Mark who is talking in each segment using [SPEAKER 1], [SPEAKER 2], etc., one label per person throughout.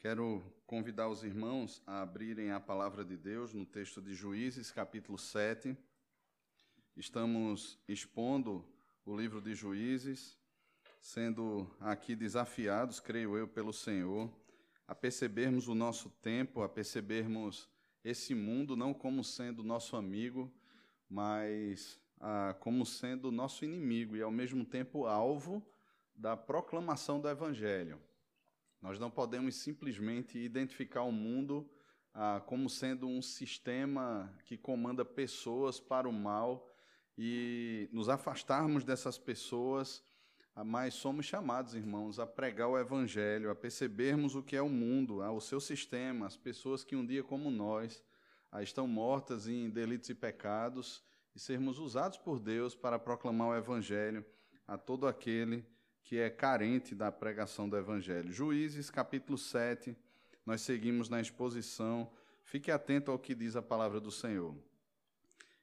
[SPEAKER 1] Quero convidar os irmãos a abrirem a palavra de Deus no texto de Juízes, capítulo 7. Estamos expondo o livro de Juízes, sendo aqui desafiados, creio eu, pelo Senhor, a percebermos o nosso tempo, a percebermos esse mundo não como sendo nosso amigo, mas ah, como sendo nosso inimigo e, ao mesmo tempo, alvo da proclamação do Evangelho. Nós não podemos simplesmente identificar o mundo ah, como sendo um sistema que comanda pessoas para o mal e nos afastarmos dessas pessoas, ah, mas somos chamados, irmãos, a pregar o Evangelho, a percebermos o que é o mundo, ah, o seu sistema, as pessoas que um dia, como nós, ah, estão mortas em delitos e pecados e sermos usados por Deus para proclamar o Evangelho a todo aquele que é carente da pregação do Evangelho. Juízes, capítulo 7, nós seguimos na exposição. Fique atento ao que diz a palavra do Senhor.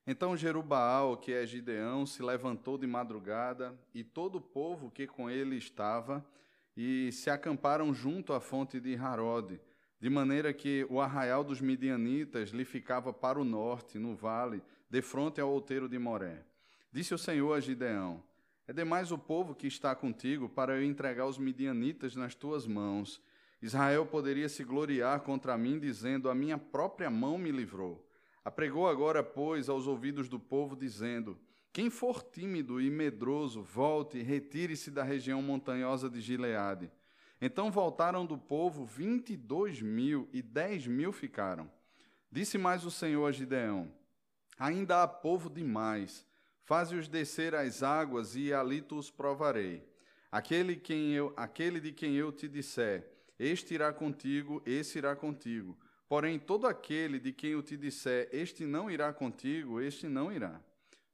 [SPEAKER 1] Então Jerubaal, que é Gideão, se levantou de madrugada, e todo o povo que com ele estava, e se acamparam junto à fonte de Harode, de maneira que o arraial dos midianitas lhe ficava para o norte, no vale, de fronte ao outeiro de Moré. Disse o Senhor a Gideão: é demais o povo que está contigo para eu entregar os midianitas nas tuas mãos. Israel poderia se gloriar contra mim, dizendo: A minha própria mão me livrou. Apregou agora, pois, aos ouvidos do povo, dizendo: Quem for tímido e medroso, volte e retire-se da região montanhosa de Gileade. Então voltaram do povo vinte e dois mil, e dez mil ficaram. Disse mais o Senhor a Gideão: Ainda há povo demais Faze-os descer às águas e ali tu os provarei. Aquele, quem eu, aquele de quem eu te disser, este irá contigo, esse irá contigo. Porém, todo aquele de quem eu te disser, este não irá contigo, este não irá.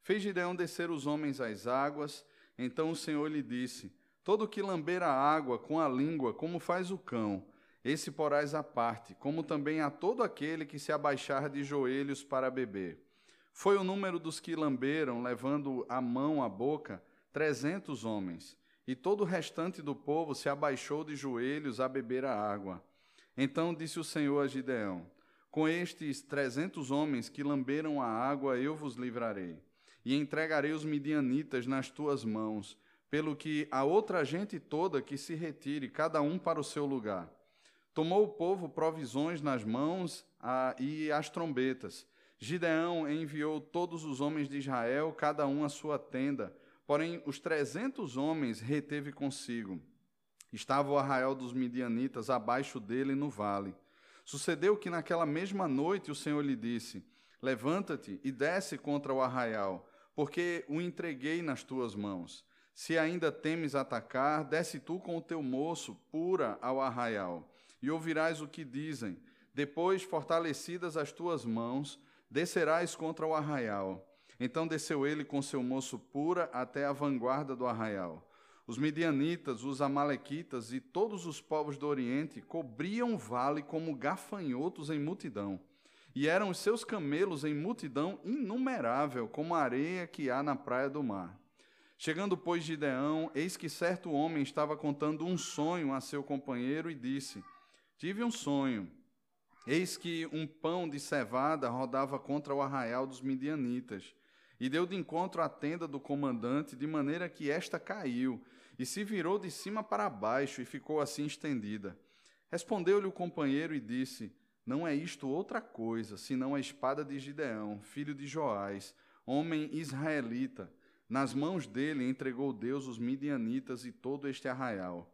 [SPEAKER 1] Fez Gideão descer os homens às águas. Então o Senhor lhe disse: Todo que lamber a água com a língua, como faz o cão, esse porás à parte, como também a todo aquele que se abaixar de joelhos para beber. Foi o número dos que lamberam, levando a mão à boca, trezentos homens. E todo o restante do povo se abaixou de joelhos a beber a água. Então disse o Senhor a Gideão: Com estes trezentos homens que lamberam a água, eu vos livrarei, e entregarei os midianitas nas tuas mãos, pelo que a outra gente toda que se retire, cada um para o seu lugar. Tomou o povo provisões nas mãos a, e as trombetas, Gideão enviou todos os homens de Israel, cada um à sua tenda, porém os trezentos homens reteve consigo. Estava o arraial dos midianitas abaixo dele no vale. Sucedeu que naquela mesma noite o Senhor lhe disse: Levanta-te e desce contra o arraial, porque o entreguei nas tuas mãos. Se ainda temes atacar, desce tu com o teu moço, pura ao arraial, e ouvirás o que dizem. Depois, fortalecidas as tuas mãos, Descerás contra o arraial. Então desceu ele com seu moço pura até a vanguarda do arraial. Os midianitas, os amalequitas e todos os povos do Oriente cobriam o vale como gafanhotos em multidão. E eram os seus camelos em multidão inumerável, como a areia que há na praia do mar. Chegando, pois, Gideão, eis que certo homem estava contando um sonho a seu companheiro e disse: Tive um sonho Eis que um pão de cevada rodava contra o arraial dos midianitas, e deu de encontro à tenda do comandante, de maneira que esta caiu, e se virou de cima para baixo, e ficou assim estendida. Respondeu-lhe o companheiro e disse: Não é isto outra coisa, senão a espada de Gideão, filho de Joás, homem israelita. Nas mãos dele entregou Deus os midianitas e todo este arraial.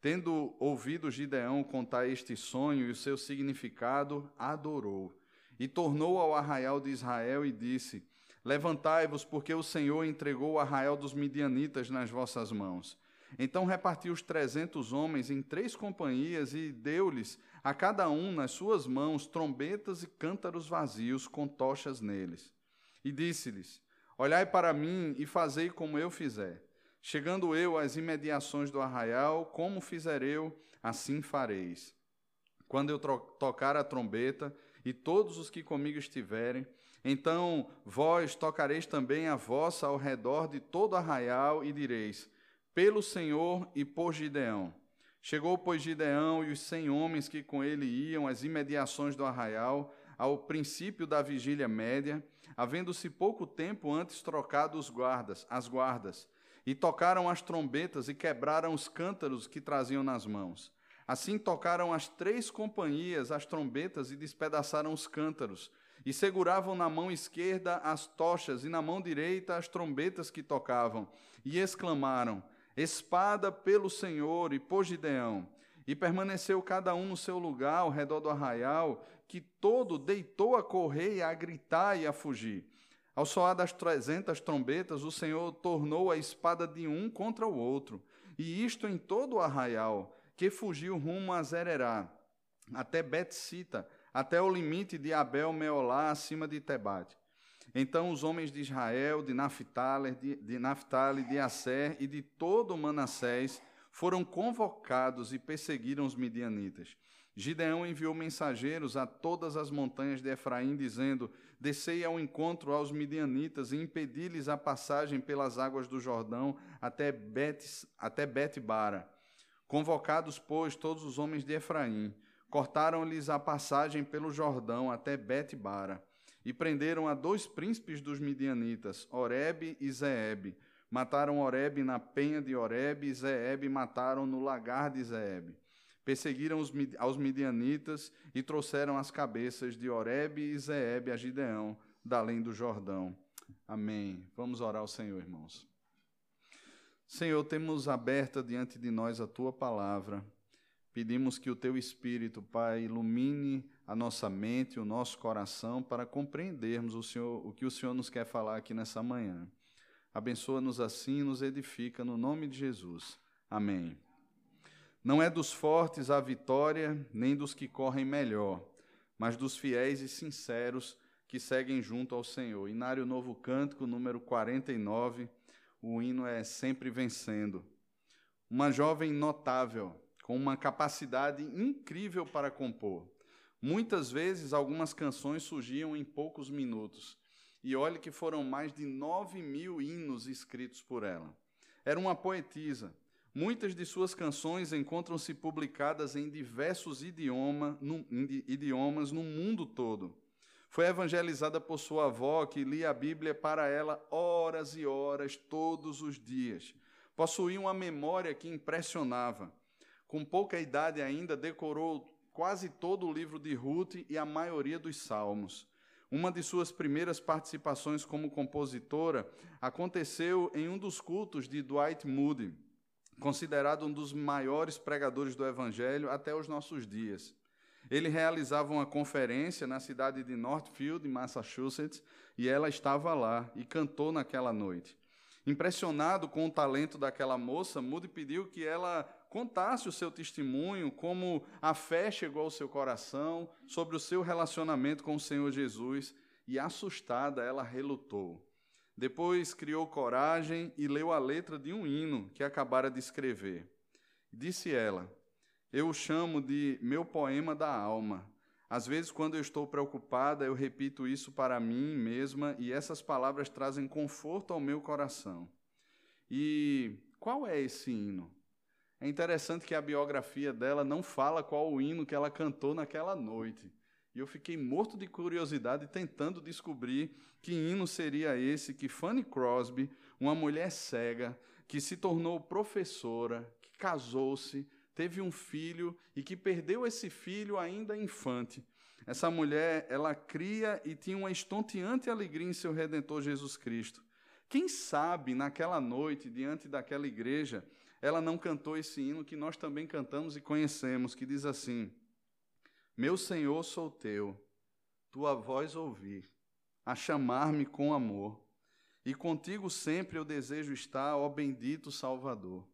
[SPEAKER 1] Tendo ouvido Gideão contar este sonho e o seu significado, adorou. E tornou ao arraial de Israel e disse: Levantai-vos, porque o Senhor entregou o arraial dos midianitas nas vossas mãos. Então repartiu os trezentos homens em três companhias e deu-lhes a cada um nas suas mãos trombetas e cântaros vazios com tochas neles. E disse-lhes: Olhai para mim e fazei como eu fizer. Chegando eu às imediações do arraial, como fizer eu, assim fareis. Quando eu tocar a trombeta, e todos os que comigo estiverem, então vós tocareis também a vossa ao redor de todo o arraial, e direis: Pelo Senhor e por Gideão. Chegou, pois, Gideão e os cem homens que com ele iam às imediações do arraial, ao princípio da vigília média, havendo-se pouco tempo antes trocado os guardas, as guardas, e tocaram as trombetas e quebraram os cântaros que traziam nas mãos. Assim tocaram as três companhias as trombetas e despedaçaram os cântaros, e seguravam na mão esquerda as tochas e na mão direita as trombetas que tocavam, e exclamaram: espada pelo Senhor e por Gideão. E permaneceu cada um no seu lugar ao redor do arraial, que todo deitou a correr a gritar e a fugir. Ao soar das trezentas trombetas, o Senhor tornou a espada de um contra o outro, e isto em todo o arraial, que fugiu rumo a Zererá, até Bet-Sita, até o limite de Abel-Meolá, acima de Tebate. Então os homens de Israel, de Naphtali, de, de Naphtali, de Asser e de todo Manassés foram convocados e perseguiram os midianitas. Gideão enviou mensageiros a todas as montanhas de Efraim, dizendo: Descei ao encontro aos midianitas e impedi-lhes a passagem pelas águas do Jordão até Bet, até Bet-Bara. Convocados, pois, todos os homens de Efraim, cortaram-lhes a passagem pelo Jordão até Bet-Bara e prenderam a dois príncipes dos midianitas, Oreb e Zeeb. Mataram Oreb na penha de Oreb e Zeeb mataram no lagar de Zeeb. Perseguiram os, aos midianitas e trouxeram as cabeças de Oreb e Zeeb a Gideão, da além do Jordão. Amém. Vamos orar ao Senhor, irmãos. Senhor, temos aberta diante de nós a tua palavra. Pedimos que o teu Espírito, Pai, ilumine a nossa mente, o nosso coração, para compreendermos o, Senhor, o que o Senhor nos quer falar aqui nessa manhã. Abençoa-nos assim e nos edifica no nome de Jesus. Amém. Não é dos fortes a vitória, nem dos que correm melhor, mas dos fiéis e sinceros que seguem junto ao Senhor. Inário Novo Cântico, número 49, o hino é Sempre Vencendo. Uma jovem notável, com uma capacidade incrível para compor. Muitas vezes, algumas canções surgiam em poucos minutos. E olhe que foram mais de nove mil hinos escritos por ela. Era uma poetisa. Muitas de suas canções encontram-se publicadas em diversos idioma, no, idiomas no mundo todo. Foi evangelizada por sua avó, que lia a Bíblia para ela horas e horas, todos os dias. Possuía uma memória que impressionava. Com pouca idade ainda, decorou quase todo o livro de Ruth e a maioria dos salmos. Uma de suas primeiras participações como compositora aconteceu em um dos cultos de Dwight Moody, considerado um dos maiores pregadores do Evangelho até os nossos dias. Ele realizava uma conferência na cidade de Northfield, Massachusetts, e ela estava lá e cantou naquela noite. Impressionado com o talento daquela moça, Moody pediu que ela contasse o seu testemunho, como a fé chegou ao seu coração, sobre o seu relacionamento com o Senhor Jesus, e assustada ela relutou. Depois criou coragem e leu a letra de um hino que acabara de escrever. Disse ela: Eu o chamo de meu poema da alma. Às vezes, quando eu estou preocupada, eu repito isso para mim mesma e essas palavras trazem conforto ao meu coração. E qual é esse hino? É interessante que a biografia dela não fala qual o hino que ela cantou naquela noite. E eu fiquei morto de curiosidade tentando descobrir que hino seria esse que Fanny Crosby, uma mulher cega, que se tornou professora, que casou-se, teve um filho e que perdeu esse filho ainda infante. Essa mulher, ela cria e tinha uma estonteante alegria em seu redentor Jesus Cristo. Quem sabe naquela noite, diante daquela igreja, ela não cantou esse hino que nós também cantamos e conhecemos, que diz assim: Meu Senhor, sou teu, tua voz ouvi, a chamar-me com amor, e contigo sempre eu desejo estar, ó bendito Salvador.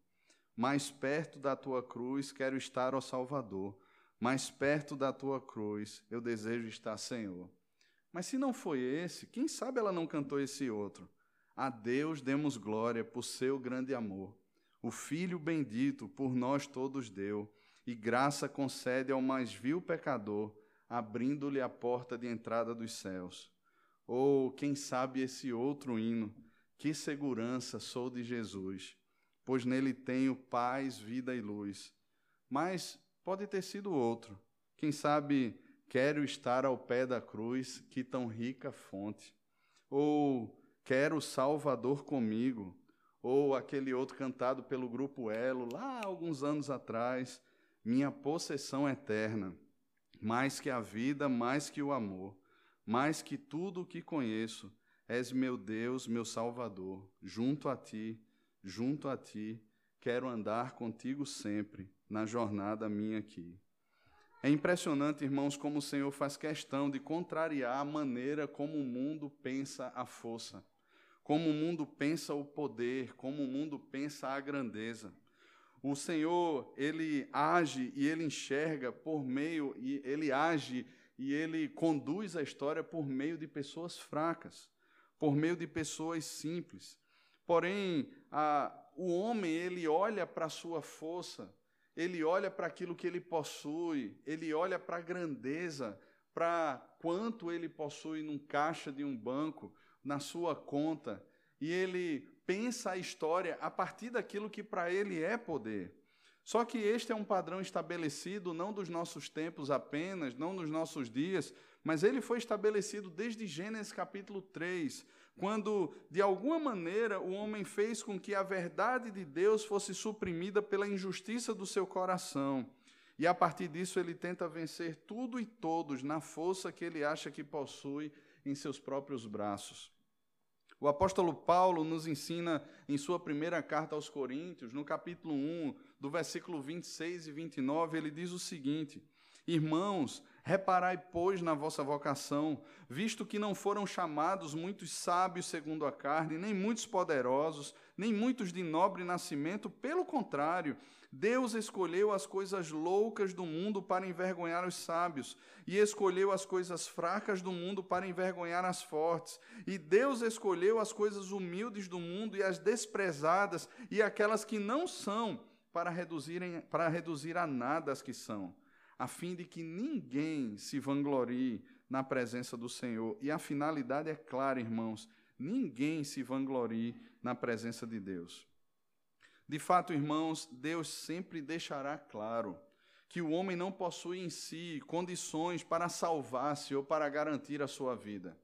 [SPEAKER 1] Mais perto da tua cruz quero estar, ó Salvador, mais perto da tua cruz eu desejo estar, Senhor. Mas se não foi esse, quem sabe ela não cantou esse outro? A Deus demos glória por seu grande amor o Filho bendito por nós todos deu, e graça concede ao mais vil pecador, abrindo-lhe a porta de entrada dos céus. Ou, oh, quem sabe esse outro hino, que segurança sou de Jesus, pois nele tenho paz, vida e luz. mas pode ter sido outro. Quem sabe, quero estar ao pé da cruz, que tão rica fonte. Ou quero o Salvador comigo. Ou aquele outro cantado pelo grupo Elo, lá alguns anos atrás, minha possessão eterna, mais que a vida, mais que o amor, mais que tudo o que conheço, és meu Deus, meu Salvador. Junto a ti, junto a ti, quero andar contigo sempre na jornada minha aqui. É impressionante, irmãos, como o Senhor faz questão de contrariar a maneira como o mundo pensa a força, como o mundo pensa o poder, como o mundo pensa a grandeza. O Senhor, ele age e ele enxerga por meio, e ele age e ele conduz a história por meio de pessoas fracas, por meio de pessoas simples. Porém, a, o homem, ele olha para a sua força, ele olha para aquilo que ele possui, ele olha para a grandeza, para quanto ele possui num caixa de um banco, na sua conta, e ele pensa a história a partir daquilo que para ele é poder. Só que este é um padrão estabelecido não dos nossos tempos apenas, não nos nossos dias, mas ele foi estabelecido desde Gênesis capítulo 3, quando, de alguma maneira, o homem fez com que a verdade de Deus fosse suprimida pela injustiça do seu coração. E a partir disso ele tenta vencer tudo e todos na força que ele acha que possui em seus próprios braços. O apóstolo Paulo nos ensina em sua primeira carta aos Coríntios, no capítulo 1, do versículo 26 e 29, ele diz o seguinte: Irmãos, Reparai, pois, na vossa vocação, visto que não foram chamados muitos sábios segundo a carne, nem muitos poderosos, nem muitos de nobre nascimento, pelo contrário, Deus escolheu as coisas loucas do mundo para envergonhar os sábios, e escolheu as coisas fracas do mundo para envergonhar as fortes. E Deus escolheu as coisas humildes do mundo e as desprezadas e aquelas que não são, para, reduzirem, para reduzir a nada as que são a fim de que ninguém se vanglorie na presença do Senhor. E a finalidade é clara, irmãos: ninguém se vanglorie na presença de Deus. De fato, irmãos, Deus sempre deixará claro que o homem não possui em si condições para salvar-se ou para garantir a sua vida.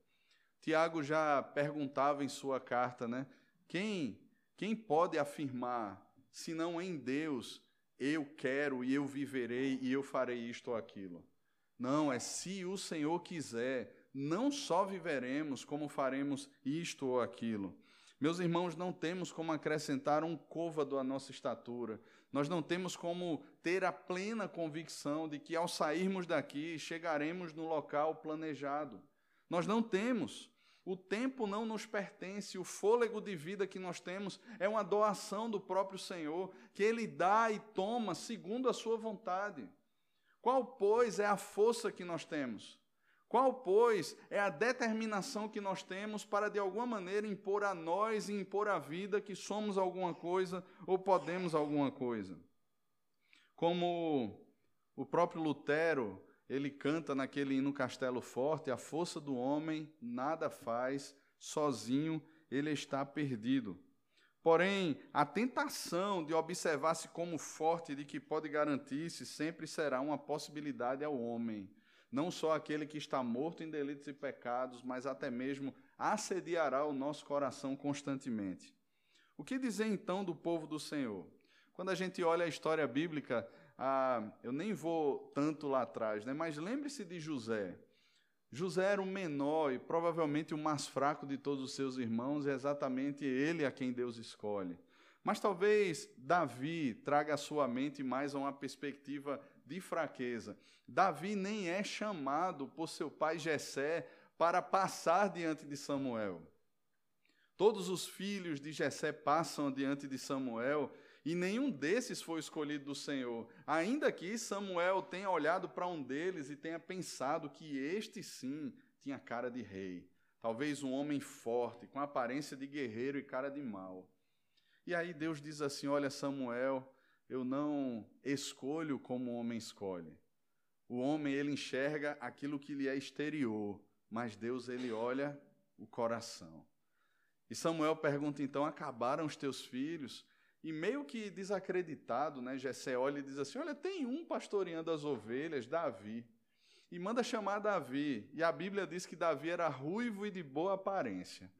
[SPEAKER 1] Tiago já perguntava em sua carta, né? Quem, quem pode afirmar, se não em Deus, eu quero e eu viverei e eu farei isto ou aquilo. Não, é se o Senhor quiser, não só viveremos, como faremos isto ou aquilo. Meus irmãos, não temos como acrescentar um côvado à nossa estatura. Nós não temos como ter a plena convicção de que ao sairmos daqui chegaremos no local planejado. Nós não temos. O tempo não nos pertence, o fôlego de vida que nós temos é uma doação do próprio Senhor, que Ele dá e toma segundo a Sua vontade. Qual, pois, é a força que nós temos? Qual, pois, é a determinação que nós temos para, de alguma maneira, impor a nós e impor à vida que somos alguma coisa ou podemos alguma coisa? Como o próprio Lutero ele canta naquele hino Castelo Forte: a força do homem nada faz, sozinho ele está perdido. Porém, a tentação de observar-se como forte, de que pode garantir-se, sempre será uma possibilidade ao homem. Não só aquele que está morto em delitos e pecados, mas até mesmo assediará o nosso coração constantemente. O que dizer então do povo do Senhor? Quando a gente olha a história bíblica, ah, eu nem vou tanto lá atrás, né? mas lembre-se de José. José era o menor e provavelmente o mais fraco de todos os seus irmãos, e é exatamente ele a quem Deus escolhe. Mas talvez Davi traga à sua mente mais uma perspectiva de fraqueza. Davi nem é chamado por seu pai Jessé para passar diante de Samuel. Todos os filhos de Jessé passam diante de Samuel e nenhum desses foi escolhido do Senhor. Ainda que Samuel tenha olhado para um deles e tenha pensado que este sim tinha cara de rei. Talvez um homem forte, com aparência de guerreiro e cara de mal. E aí Deus diz assim: Olha, Samuel, eu não escolho como o homem escolhe. O homem ele enxerga aquilo que lhe é exterior, mas Deus ele olha o coração. E Samuel pergunta então: Acabaram os teus filhos? E meio que desacreditado, né, Jessé olha e diz assim: Olha, tem um pastoreando as ovelhas, Davi. E manda chamar Davi. E a Bíblia diz que Davi era ruivo e de boa aparência.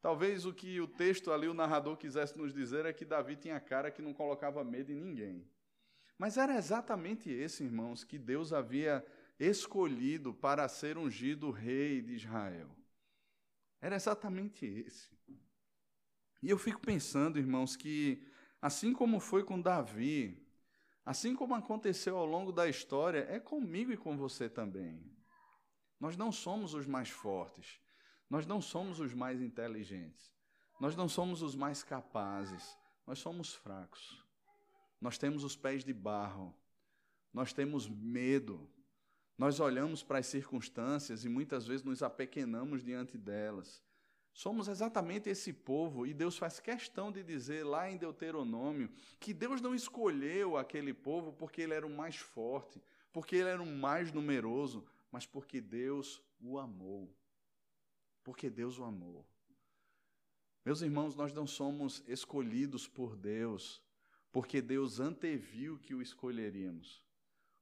[SPEAKER 1] Talvez o que o texto ali, o narrador quisesse nos dizer é que Davi tinha cara que não colocava medo em ninguém. Mas era exatamente esse, irmãos, que Deus havia escolhido para ser ungido rei de Israel. Era exatamente esse. E eu fico pensando, irmãos, que assim como foi com Davi, assim como aconteceu ao longo da história, é comigo e com você também. Nós não somos os mais fortes, nós não somos os mais inteligentes, nós não somos os mais capazes, nós somos fracos. Nós temos os pés de barro, nós temos medo, nós olhamos para as circunstâncias e muitas vezes nos apequenamos diante delas. Somos exatamente esse povo, e Deus faz questão de dizer lá em Deuteronômio que Deus não escolheu aquele povo porque ele era o mais forte, porque ele era o mais numeroso, mas porque Deus o amou. Porque Deus o amou. Meus irmãos, nós não somos escolhidos por Deus porque Deus anteviu que o escolheríamos.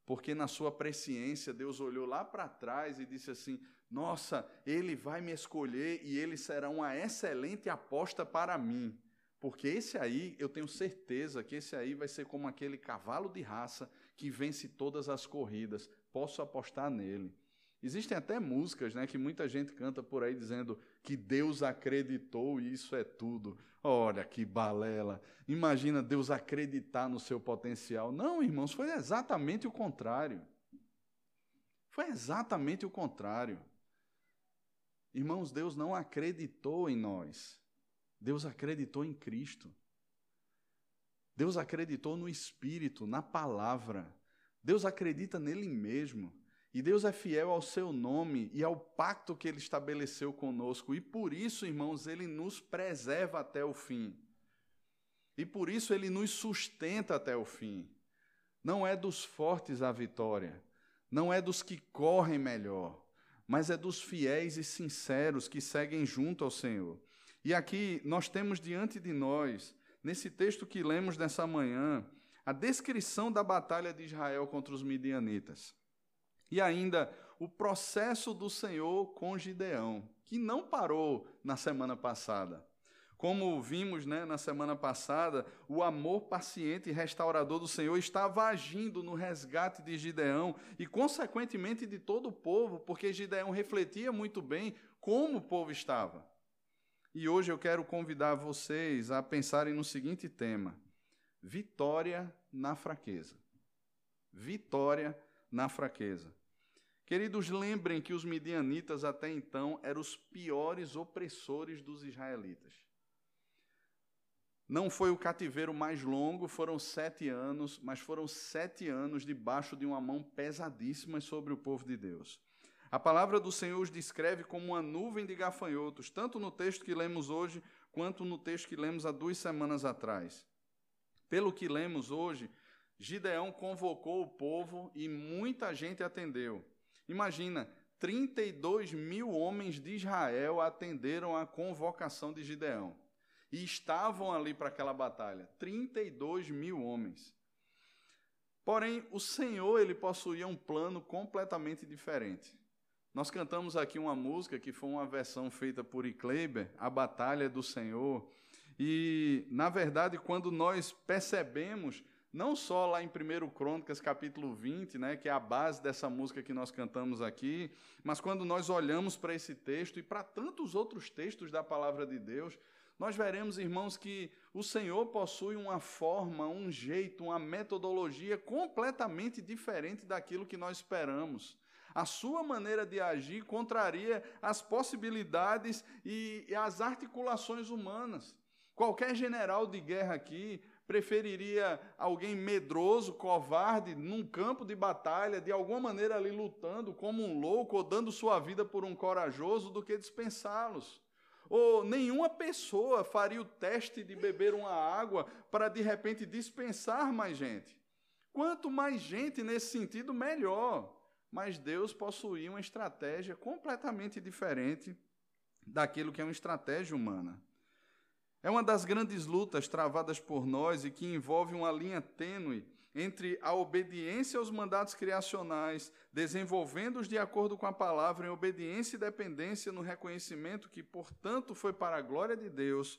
[SPEAKER 1] Porque na sua presciência Deus olhou lá para trás e disse assim: Nossa, ele vai me escolher e ele será uma excelente aposta para mim. Porque esse aí, eu tenho certeza que esse aí vai ser como aquele cavalo de raça que vence todas as corridas. Posso apostar nele. Existem até músicas né, que muita gente canta por aí dizendo que Deus acreditou e isso é tudo. Olha que balela. Imagina Deus acreditar no seu potencial. Não, irmãos, foi exatamente o contrário. Foi exatamente o contrário. Irmãos, Deus não acreditou em nós. Deus acreditou em Cristo. Deus acreditou no Espírito, na palavra. Deus acredita nele mesmo. E Deus é fiel ao seu nome e ao pacto que ele estabeleceu conosco. E por isso, irmãos, ele nos preserva até o fim. E por isso ele nos sustenta até o fim. Não é dos fortes a vitória, não é dos que correm melhor, mas é dos fiéis e sinceros que seguem junto ao Senhor. E aqui nós temos diante de nós, nesse texto que lemos nessa manhã, a descrição da batalha de Israel contra os midianitas. E ainda o processo do Senhor com Gideão, que não parou na semana passada. Como vimos né, na semana passada, o amor paciente e restaurador do Senhor estava agindo no resgate de Gideão e, consequentemente, de todo o povo, porque Gideão refletia muito bem como o povo estava. E hoje eu quero convidar vocês a pensarem no seguinte tema: vitória na fraqueza. Vitória na fraqueza. Queridos, lembrem que os midianitas até então eram os piores opressores dos israelitas. Não foi o cativeiro mais longo, foram sete anos, mas foram sete anos debaixo de uma mão pesadíssima sobre o povo de Deus. A palavra do Senhor os descreve como uma nuvem de gafanhotos, tanto no texto que lemos hoje, quanto no texto que lemos há duas semanas atrás. Pelo que lemos hoje, Gideão convocou o povo e muita gente atendeu. Imagina, 32 mil homens de Israel atenderam a convocação de Gideão. E estavam ali para aquela batalha. 32 mil homens. Porém, o Senhor ele possuía um plano completamente diferente. Nós cantamos aqui uma música que foi uma versão feita por Ikleiber, A Batalha do Senhor. E, na verdade, quando nós percebemos não só lá em 1 Crônicas, capítulo 20, né, que é a base dessa música que nós cantamos aqui, mas quando nós olhamos para esse texto e para tantos outros textos da palavra de Deus, nós veremos, irmãos, que o Senhor possui uma forma, um jeito, uma metodologia completamente diferente daquilo que nós esperamos. A sua maneira de agir contraria as possibilidades e as articulações humanas. Qualquer general de guerra aqui preferiria alguém medroso, covarde, num campo de batalha, de alguma maneira ali lutando como um louco ou dando sua vida por um corajoso, do que dispensá-los. Ou nenhuma pessoa faria o teste de beber uma água para de repente dispensar mais gente. Quanto mais gente nesse sentido, melhor. Mas Deus possuía uma estratégia completamente diferente daquilo que é uma estratégia humana. É uma das grandes lutas travadas por nós e que envolve uma linha tênue entre a obediência aos mandatos criacionais, desenvolvendo-os de acordo com a palavra, em obediência e dependência no reconhecimento que, portanto, foi para a glória de Deus,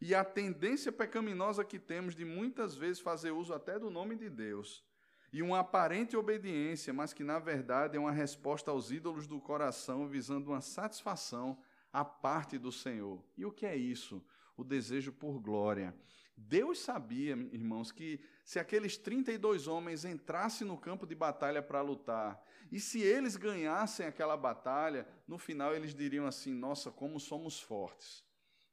[SPEAKER 1] e a tendência pecaminosa que temos de muitas vezes fazer uso até do nome de Deus, e uma aparente obediência, mas que na verdade é uma resposta aos ídolos do coração, visando uma satisfação à parte do Senhor. E o que é isso? O desejo por glória. Deus sabia, irmãos, que se aqueles 32 homens entrassem no campo de batalha para lutar, e se eles ganhassem aquela batalha, no final eles diriam assim: Nossa, como somos fortes,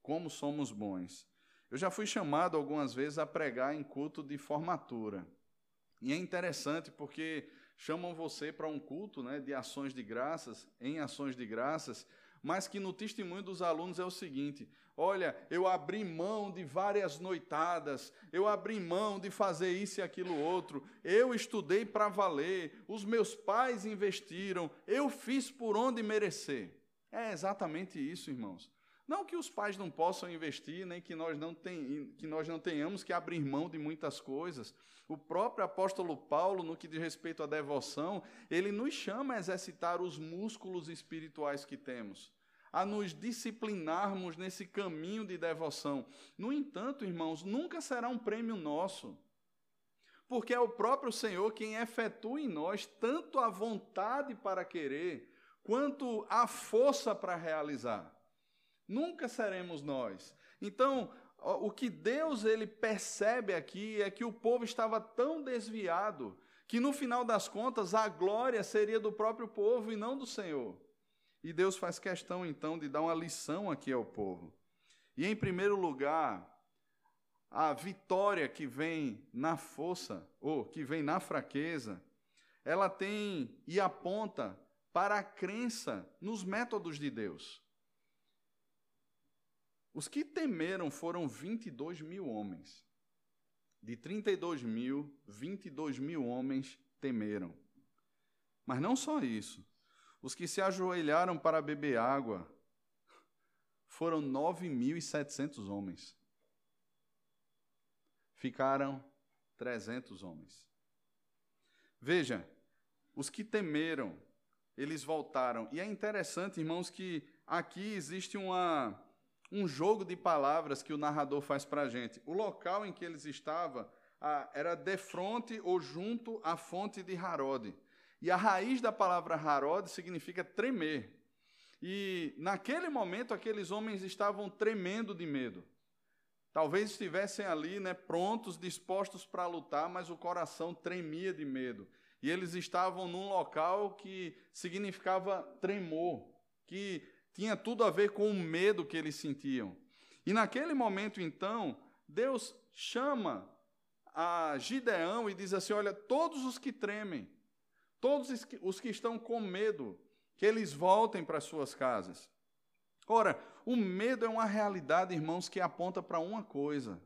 [SPEAKER 1] como somos bons. Eu já fui chamado algumas vezes a pregar em culto de formatura. E é interessante porque chamam você para um culto né, de ações de graças, em ações de graças, mas que no testemunho dos alunos é o seguinte: olha, eu abri mão de várias noitadas, eu abri mão de fazer isso e aquilo outro, eu estudei para valer, os meus pais investiram, eu fiz por onde merecer. É exatamente isso, irmãos. Não que os pais não possam investir, nem que nós não, que nós não tenhamos que abrir mão de muitas coisas. O próprio apóstolo Paulo, no que diz respeito à devoção, ele nos chama a exercitar os músculos espirituais que temos a nos disciplinarmos nesse caminho de devoção. No entanto, irmãos, nunca será um prêmio nosso, porque é o próprio Senhor quem efetua em nós tanto a vontade para querer, quanto a força para realizar. Nunca seremos nós. Então, o que Deus ele percebe aqui é que o povo estava tão desviado que no final das contas a glória seria do próprio povo e não do Senhor. E Deus faz questão então de dar uma lição aqui ao povo. E em primeiro lugar, a vitória que vem na força, ou que vem na fraqueza, ela tem e aponta para a crença nos métodos de Deus. Os que temeram foram 22 mil homens. De 32 mil, 22 mil homens temeram. Mas não só isso. Os que se ajoelharam para beber água foram 9.700 homens. Ficaram 300 homens. Veja, os que temeram, eles voltaram. E é interessante, irmãos, que aqui existe uma, um jogo de palavras que o narrador faz para a gente. O local em que eles estavam ah, era de frente ou junto à fonte de Harode. E a raiz da palavra Harod significa tremer. E naquele momento aqueles homens estavam tremendo de medo. Talvez estivessem ali, né, prontos, dispostos para lutar, mas o coração tremia de medo. E eles estavam num local que significava tremor, que tinha tudo a ver com o medo que eles sentiam. E naquele momento, então, Deus chama a Gideão e diz assim: Olha, todos os que tremem, Todos os que estão com medo, que eles voltem para suas casas. Ora, o medo é uma realidade, irmãos, que aponta para uma coisa: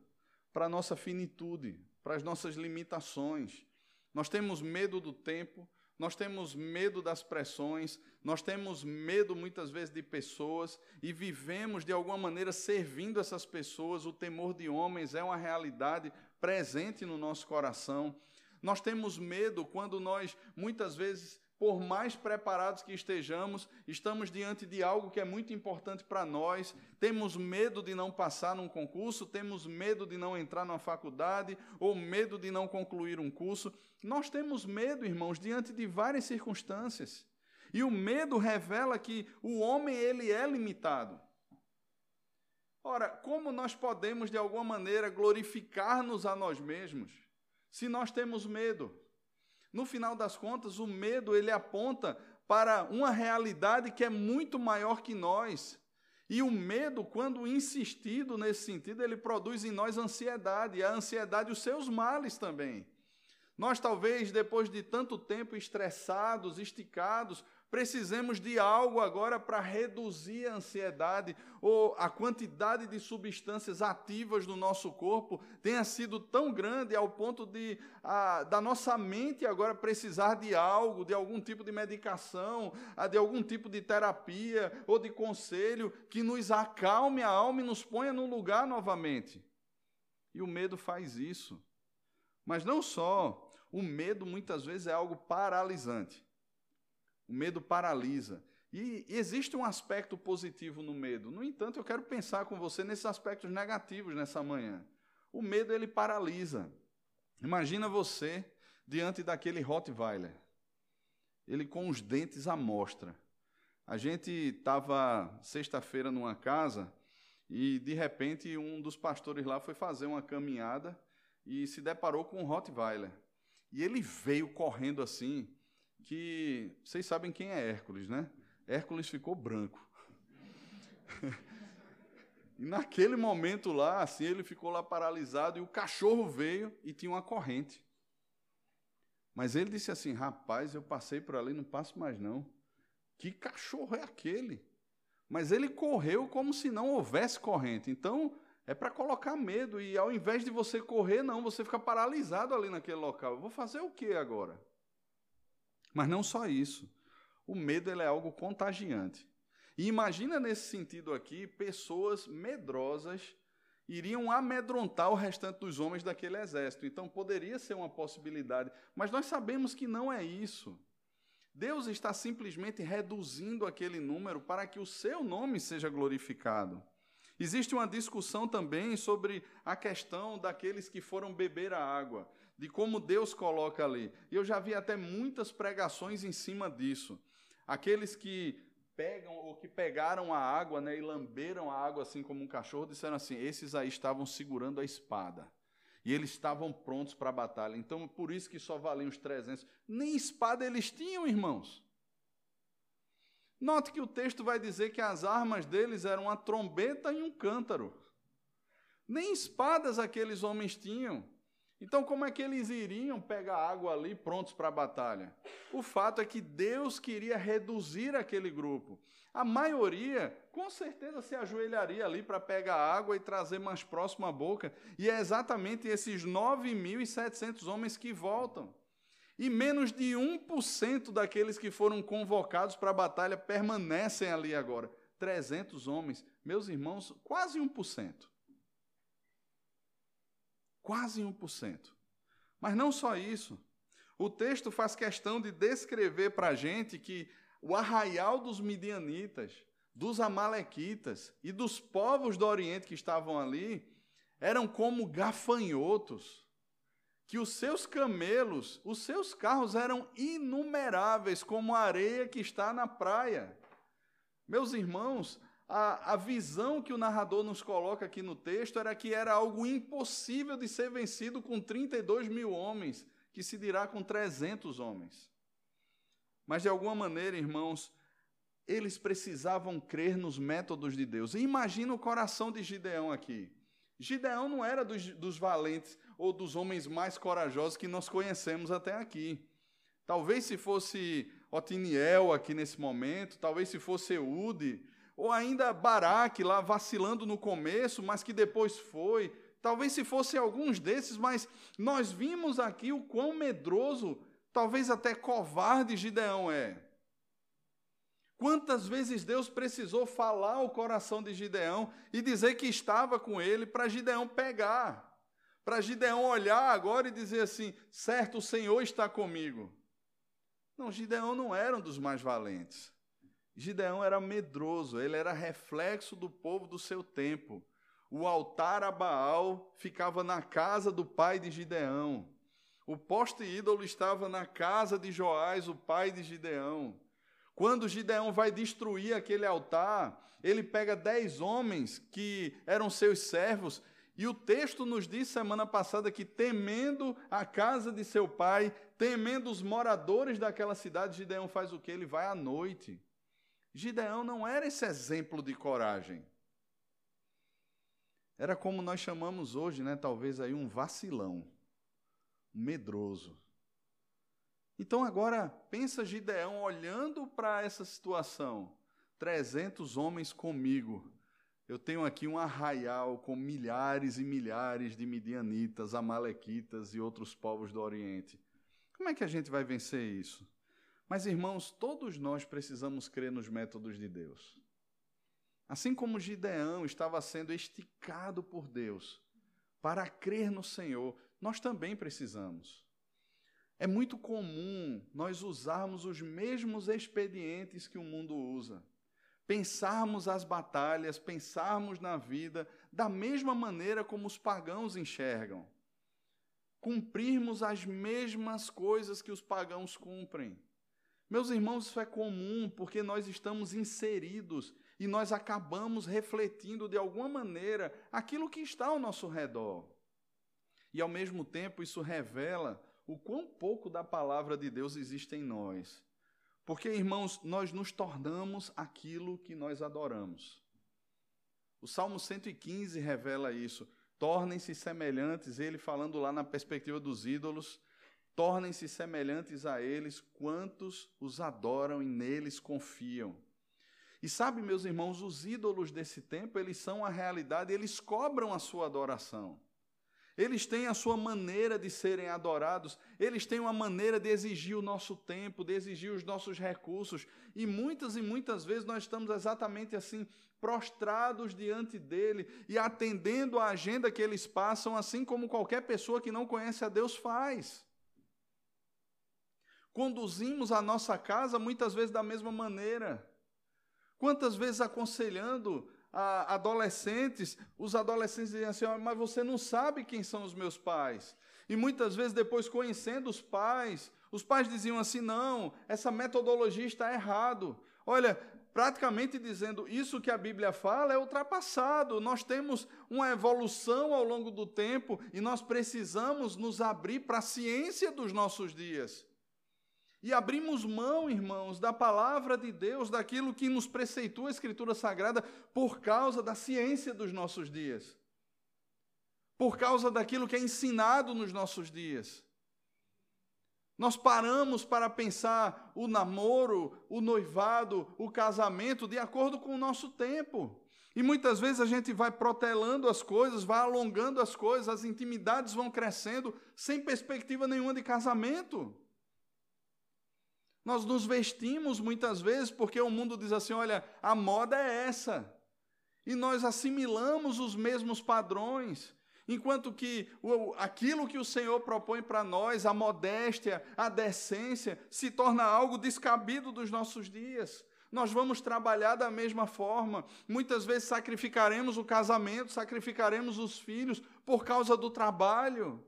[SPEAKER 1] para a nossa finitude, para as nossas limitações. Nós temos medo do tempo, nós temos medo das pressões, nós temos medo muitas vezes de pessoas e vivemos de alguma maneira servindo essas pessoas. O temor de homens é uma realidade presente no nosso coração. Nós temos medo quando nós, muitas vezes, por mais preparados que estejamos, estamos diante de algo que é muito importante para nós, temos medo de não passar num concurso, temos medo de não entrar numa faculdade, ou medo de não concluir um curso. Nós temos medo, irmãos, diante de várias circunstâncias. E o medo revela que o homem ele é limitado. Ora, como nós podemos de alguma maneira glorificar-nos a nós mesmos? se nós temos medo. No final das contas, o medo ele aponta para uma realidade que é muito maior que nós. E o medo, quando insistido nesse sentido, ele produz em nós ansiedade, e a ansiedade os seus males também. Nós, talvez, depois de tanto tempo estressados, esticados, precisemos de algo agora para reduzir a ansiedade ou a quantidade de substâncias ativas do nosso corpo tenha sido tão grande ao ponto de a, da nossa mente agora precisar de algo, de algum tipo de medicação, de algum tipo de terapia ou de conselho que nos acalme a alma e nos ponha no lugar novamente. E o medo faz isso. Mas não só, o medo muitas vezes é algo paralisante. O medo paralisa. E existe um aspecto positivo no medo. No entanto, eu quero pensar com você nesses aspectos negativos nessa manhã. O medo ele paralisa. Imagina você diante daquele Rottweiler. Ele com os dentes à mostra. A gente estava sexta-feira numa casa e de repente um dos pastores lá foi fazer uma caminhada e se deparou com um Rottweiler. E ele veio correndo assim, que vocês sabem quem é Hércules, né? Hércules ficou branco. e naquele momento lá, assim, ele ficou lá paralisado e o cachorro veio e tinha uma corrente. Mas ele disse assim: Rapaz, eu passei por ali, não passo mais não. Que cachorro é aquele? Mas ele correu como se não houvesse corrente. Então, é para colocar medo. E ao invés de você correr, não, você fica paralisado ali naquele local. Eu vou fazer o que agora? Mas não só isso. O medo ele é algo contagiante. E imagina nesse sentido aqui, pessoas medrosas iriam amedrontar o restante dos homens daquele exército. Então poderia ser uma possibilidade, mas nós sabemos que não é isso. Deus está simplesmente reduzindo aquele número para que o seu nome seja glorificado. Existe uma discussão também sobre a questão daqueles que foram beber a ága de como Deus coloca ali. E eu já vi até muitas pregações em cima disso. Aqueles que pegam ou que pegaram a água né, e lamberam a água assim como um cachorro, disseram assim: esses aí estavam segurando a espada. E eles estavam prontos para a batalha. Então, por isso que só valiam os 300. Nem espada eles tinham, irmãos. Note que o texto vai dizer que as armas deles eram uma trombeta e um cântaro. Nem espadas aqueles homens tinham. Então, como é que eles iriam pegar água ali prontos para a batalha? O fato é que Deus queria reduzir aquele grupo. A maioria, com certeza, se ajoelharia ali para pegar água e trazer mais próximo à boca. E é exatamente esses 9.700 homens que voltam. E menos de 1% daqueles que foram convocados para a batalha permanecem ali agora. 300 homens. Meus irmãos, quase 1%. Quase 1%. Mas não só isso. O texto faz questão de descrever para a gente que o arraial dos midianitas, dos amalequitas e dos povos do Oriente que estavam ali eram como gafanhotos, que os seus camelos, os seus carros eram inumeráveis, como a areia que está na praia. Meus irmãos, a, a visão que o narrador nos coloca aqui no texto era que era algo impossível de ser vencido com 32 mil homens, que se dirá com 300 homens. Mas, de alguma maneira, irmãos, eles precisavam crer nos métodos de Deus. E imagina o coração de Gideão aqui. Gideão não era dos, dos, valentes ou dos homens mais corajosos que nós conhecemos até aqui. Talvez se fosse Otiniel aqui nesse momento, talvez se fosse Eude, ou ainda Baraque lá vacilando no começo, mas que depois foi. Talvez se fosse alguns desses, mas nós vimos aqui o quão medroso, talvez até covarde Gideão é. Quantas vezes Deus precisou falar ao coração de Gideão e dizer que estava com ele para Gideão pegar, para Gideão olhar agora e dizer assim: certo, o Senhor está comigo. Não, Gideão não era um dos mais valentes. Gideão era medroso, ele era reflexo do povo do seu tempo. O altar a Baal ficava na casa do pai de Gideão. O poste ídolo estava na casa de Joás, o pai de Gideão. Quando Gideão vai destruir aquele altar, ele pega dez homens que eram seus servos, e o texto nos diz semana passada que, temendo a casa de seu pai, temendo os moradores daquela cidade, Gideão faz o que? Ele vai à noite. Gideão não era esse exemplo de coragem. Era como nós chamamos hoje, né, talvez aí um vacilão, um medroso. Então agora pensa Gideão olhando para essa situação. 300 homens comigo. Eu tenho aqui um arraial com milhares e milhares de midianitas, amalequitas e outros povos do Oriente. Como é que a gente vai vencer isso? Mas, irmãos, todos nós precisamos crer nos métodos de Deus. Assim como Gideão estava sendo esticado por Deus para crer no Senhor, nós também precisamos. É muito comum nós usarmos os mesmos expedientes que o mundo usa pensarmos as batalhas, pensarmos na vida da mesma maneira como os pagãos enxergam. Cumprirmos as mesmas coisas que os pagãos cumprem. Meus irmãos, isso é comum porque nós estamos inseridos e nós acabamos refletindo de alguma maneira aquilo que está ao nosso redor. E ao mesmo tempo isso revela o quão pouco da palavra de Deus existe em nós porque, irmãos, nós nos tornamos aquilo que nós adoramos. O Salmo 115 revela isso. Tornem-se semelhantes, ele falando lá na perspectiva dos ídolos, tornem-se semelhantes a eles quantos os adoram e neles confiam. E sabe, meus irmãos, os ídolos desse tempo, eles são a realidade, eles cobram a sua adoração. Eles têm a sua maneira de serem adorados, eles têm uma maneira de exigir o nosso tempo, de exigir os nossos recursos, e muitas e muitas vezes nós estamos exatamente assim, prostrados diante dele e atendendo a agenda que eles passam, assim como qualquer pessoa que não conhece a Deus faz. Conduzimos a nossa casa muitas vezes da mesma maneira. Quantas vezes aconselhando a adolescentes, os adolescentes dizem assim: mas você não sabe quem são os meus pais. E muitas vezes, depois conhecendo os pais, os pais diziam assim: não, essa metodologia está errado. Olha, praticamente dizendo isso que a Bíblia fala é ultrapassado. Nós temos uma evolução ao longo do tempo e nós precisamos nos abrir para a ciência dos nossos dias. E abrimos mão, irmãos, da palavra de Deus, daquilo que nos preceitua a Escritura Sagrada, por causa da ciência dos nossos dias. Por causa daquilo que é ensinado nos nossos dias. Nós paramos para pensar o namoro, o noivado, o casamento de acordo com o nosso tempo. E muitas vezes a gente vai protelando as coisas, vai alongando as coisas, as intimidades vão crescendo sem perspectiva nenhuma de casamento. Nós nos vestimos muitas vezes porque o mundo diz assim: olha, a moda é essa. E nós assimilamos os mesmos padrões. Enquanto que aquilo que o Senhor propõe para nós, a modéstia, a decência, se torna algo descabido dos nossos dias. Nós vamos trabalhar da mesma forma. Muitas vezes sacrificaremos o casamento, sacrificaremos os filhos por causa do trabalho.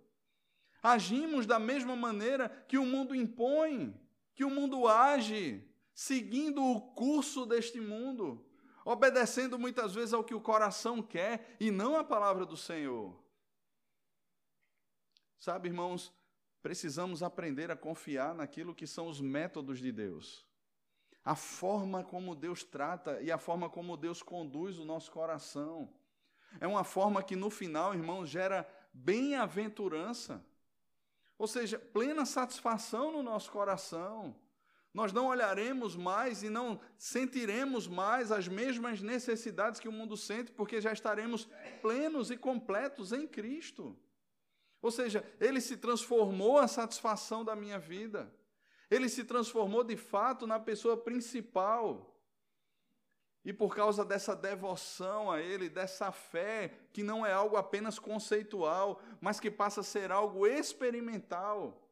[SPEAKER 1] Agimos da mesma maneira que o mundo impõe que o mundo age seguindo o curso deste mundo, obedecendo muitas vezes ao que o coração quer e não a palavra do Senhor. Sabe, irmãos, precisamos aprender a confiar naquilo que são os métodos de Deus. A forma como Deus trata e a forma como Deus conduz o nosso coração. É uma forma que no final, irmãos, gera bem-aventurança. Ou seja, plena satisfação no nosso coração. Nós não olharemos mais e não sentiremos mais as mesmas necessidades que o mundo sente, porque já estaremos plenos e completos em Cristo. Ou seja, Ele se transformou a satisfação da minha vida. Ele se transformou de fato na pessoa principal. E por causa dessa devoção a Ele, dessa fé, que não é algo apenas conceitual, mas que passa a ser algo experimental,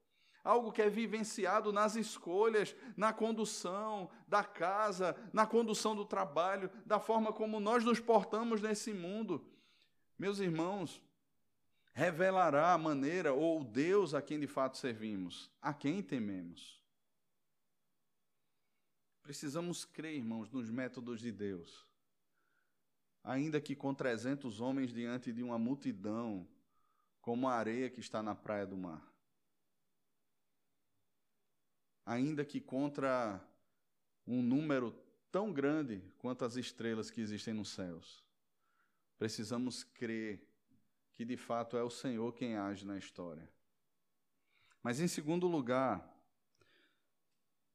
[SPEAKER 1] algo que é vivenciado nas escolhas, na condução da casa, na condução do trabalho, da forma como nós nos portamos nesse mundo. Meus irmãos, revelará a maneira ou Deus a quem de fato servimos, a quem tememos. Precisamos crer, irmãos, nos métodos de Deus. Ainda que com 300 homens diante de uma multidão, como a areia que está na praia do mar. Ainda que contra um número tão grande quanto as estrelas que existem nos céus. Precisamos crer que de fato é o Senhor quem age na história. Mas em segundo lugar,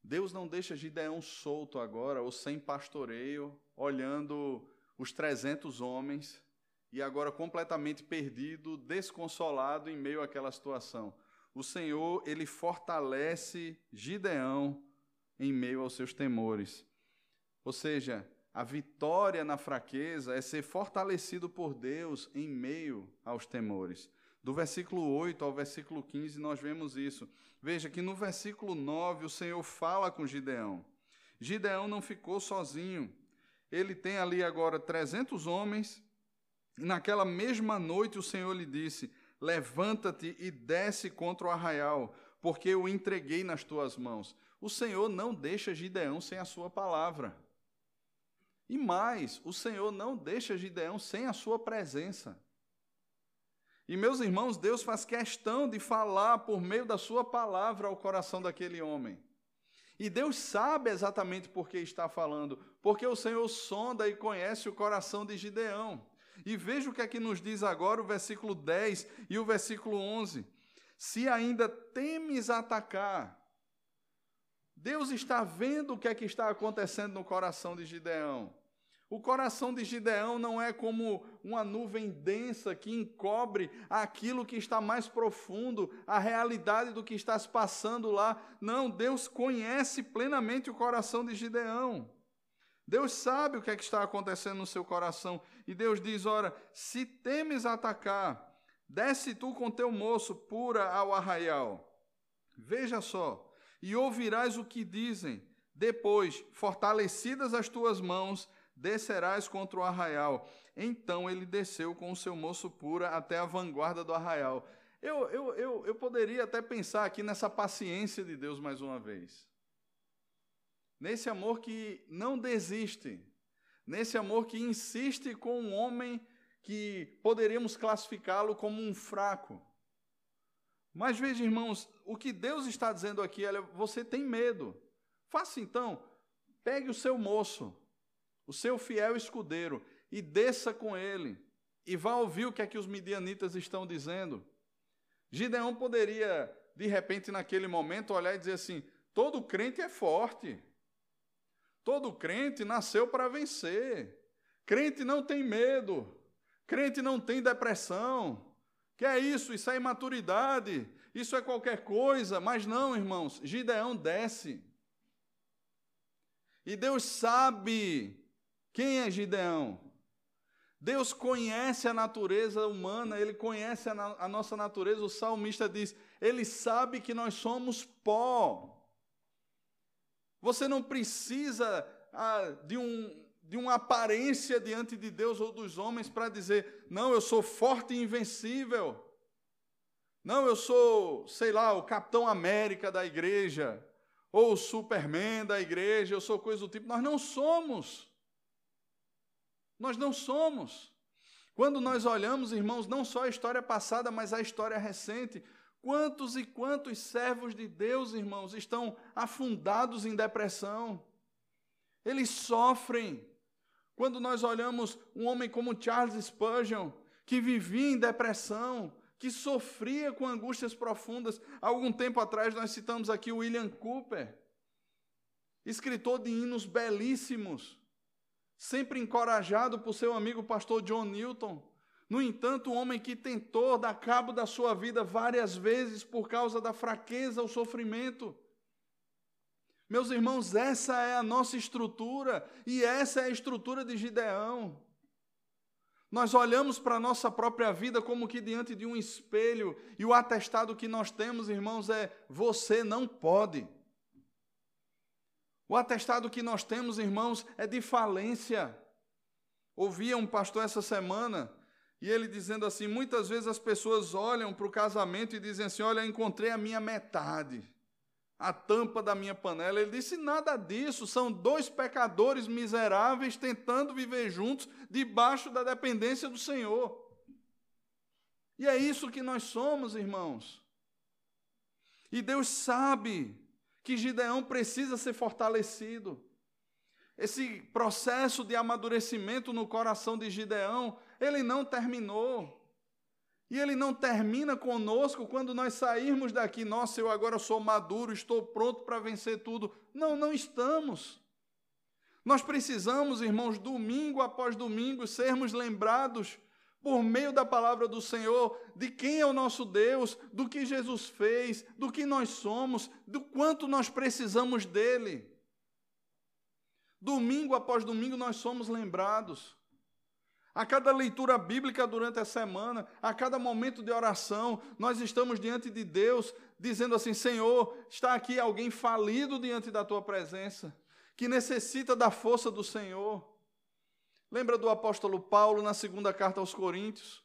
[SPEAKER 1] Deus não deixa Gideão solto agora, ou sem pastoreio, olhando os 300 homens e agora completamente perdido, desconsolado em meio àquela situação. O Senhor, ele fortalece Gideão em meio aos seus temores. Ou seja, a vitória na fraqueza é ser fortalecido por Deus em meio aos temores. Do versículo 8 ao versículo 15, nós vemos isso. Veja que no versículo 9 o Senhor fala com Gideão. Gideão não ficou sozinho. Ele tem ali agora 300 homens. E naquela mesma noite o Senhor lhe disse: Levanta-te e desce contra o arraial, porque eu entreguei nas tuas mãos. O Senhor não deixa Gideão sem a sua palavra. E mais, o Senhor não deixa Gideão sem a sua presença. E meus irmãos, Deus faz questão de falar por meio da sua palavra ao coração daquele homem. E Deus sabe exatamente por que está falando, porque o Senhor sonda e conhece o coração de Gideão. E veja o que é que nos diz agora o versículo 10 e o versículo 11. Se ainda temes atacar, Deus está vendo o que é que está acontecendo no coração de Gideão. O coração de Gideão não é como uma nuvem densa que encobre aquilo que está mais profundo, a realidade do que está se passando lá. Não, Deus conhece plenamente o coração de Gideão. Deus sabe o que é que está acontecendo no seu coração. E Deus diz: Ora, se temes atacar, desce tu com teu moço pura ao arraial. Veja só, e ouvirás o que dizem. Depois, fortalecidas as tuas mãos, descerás contra o arraial. Então ele desceu com o seu moço pura até a vanguarda do arraial. Eu, eu, eu, eu poderia até pensar aqui nessa paciência de Deus mais uma vez. Nesse amor que não desiste. Nesse amor que insiste com um homem que poderíamos classificá-lo como um fraco. Mas veja, irmãos, o que Deus está dizendo aqui é: você tem medo. Faça então, pegue o seu moço, o seu fiel escudeiro, e desça com ele, e vá ouvir o que é que os midianitas estão dizendo. Gideão poderia, de repente, naquele momento, olhar e dizer assim: todo crente é forte, todo crente nasceu para vencer, crente não tem medo, crente não tem depressão. Que é isso? Isso é imaturidade, isso é qualquer coisa, mas não, irmãos, Gideão desce. E Deus sabe quem é Gideão? Deus conhece a natureza humana, ele conhece a, a, nossa natureza. O salmista diz: ele sabe que nós somos pó. Você não precisa ah, de, um, de uma aparência diante de Deus ou dos homens para dizer: não, eu sou forte e invencível. Não, eu sou, sei lá, o Capitão América da igreja, ou o Superman da igreja, eu sou coisa do tipo. Nós não somos. Nós não somos. Quando nós olhamos, irmãos, não só a história passada, mas a história recente, quantos e quantos servos de Deus, irmãos, estão afundados em depressão? Eles sofrem. Quando nós olhamos um homem como Charles Spurgeon, que vivia em depressão, que sofria com angústias profundas. Há algum tempo atrás nós citamos aqui William Cooper, escritor de hinos belíssimos, sempre encorajado por seu amigo pastor John Newton. No entanto, um homem que tentou dar cabo da sua vida várias vezes por causa da fraqueza, o sofrimento. Meus irmãos, essa é a nossa estrutura e essa é a estrutura de Gideão. Nós olhamos para a nossa própria vida como que diante de um espelho e o atestado que nós temos, irmãos, é: você não pode. O atestado que nós temos, irmãos, é de falência. Ouvia um pastor essa semana e ele dizendo assim: muitas vezes as pessoas olham para o casamento e dizem assim: Olha, encontrei a minha metade, a tampa da minha panela. Ele disse: Nada disso, são dois pecadores miseráveis tentando viver juntos debaixo da dependência do Senhor. E é isso que nós somos, irmãos. E Deus sabe que Gideão precisa ser fortalecido. Esse processo de amadurecimento no coração de Gideão, ele não terminou. E ele não termina conosco quando nós sairmos daqui, nossa, eu agora sou maduro, estou pronto para vencer tudo. Não, não estamos. Nós precisamos, irmãos, domingo após domingo, sermos lembrados por meio da palavra do Senhor, de quem é o nosso Deus, do que Jesus fez, do que nós somos, do quanto nós precisamos dele. Domingo após domingo nós somos lembrados. A cada leitura bíblica durante a semana, a cada momento de oração, nós estamos diante de Deus, dizendo assim: Senhor, está aqui alguém falido diante da tua presença, que necessita da força do Senhor. Lembra do apóstolo Paulo na segunda carta aos Coríntios?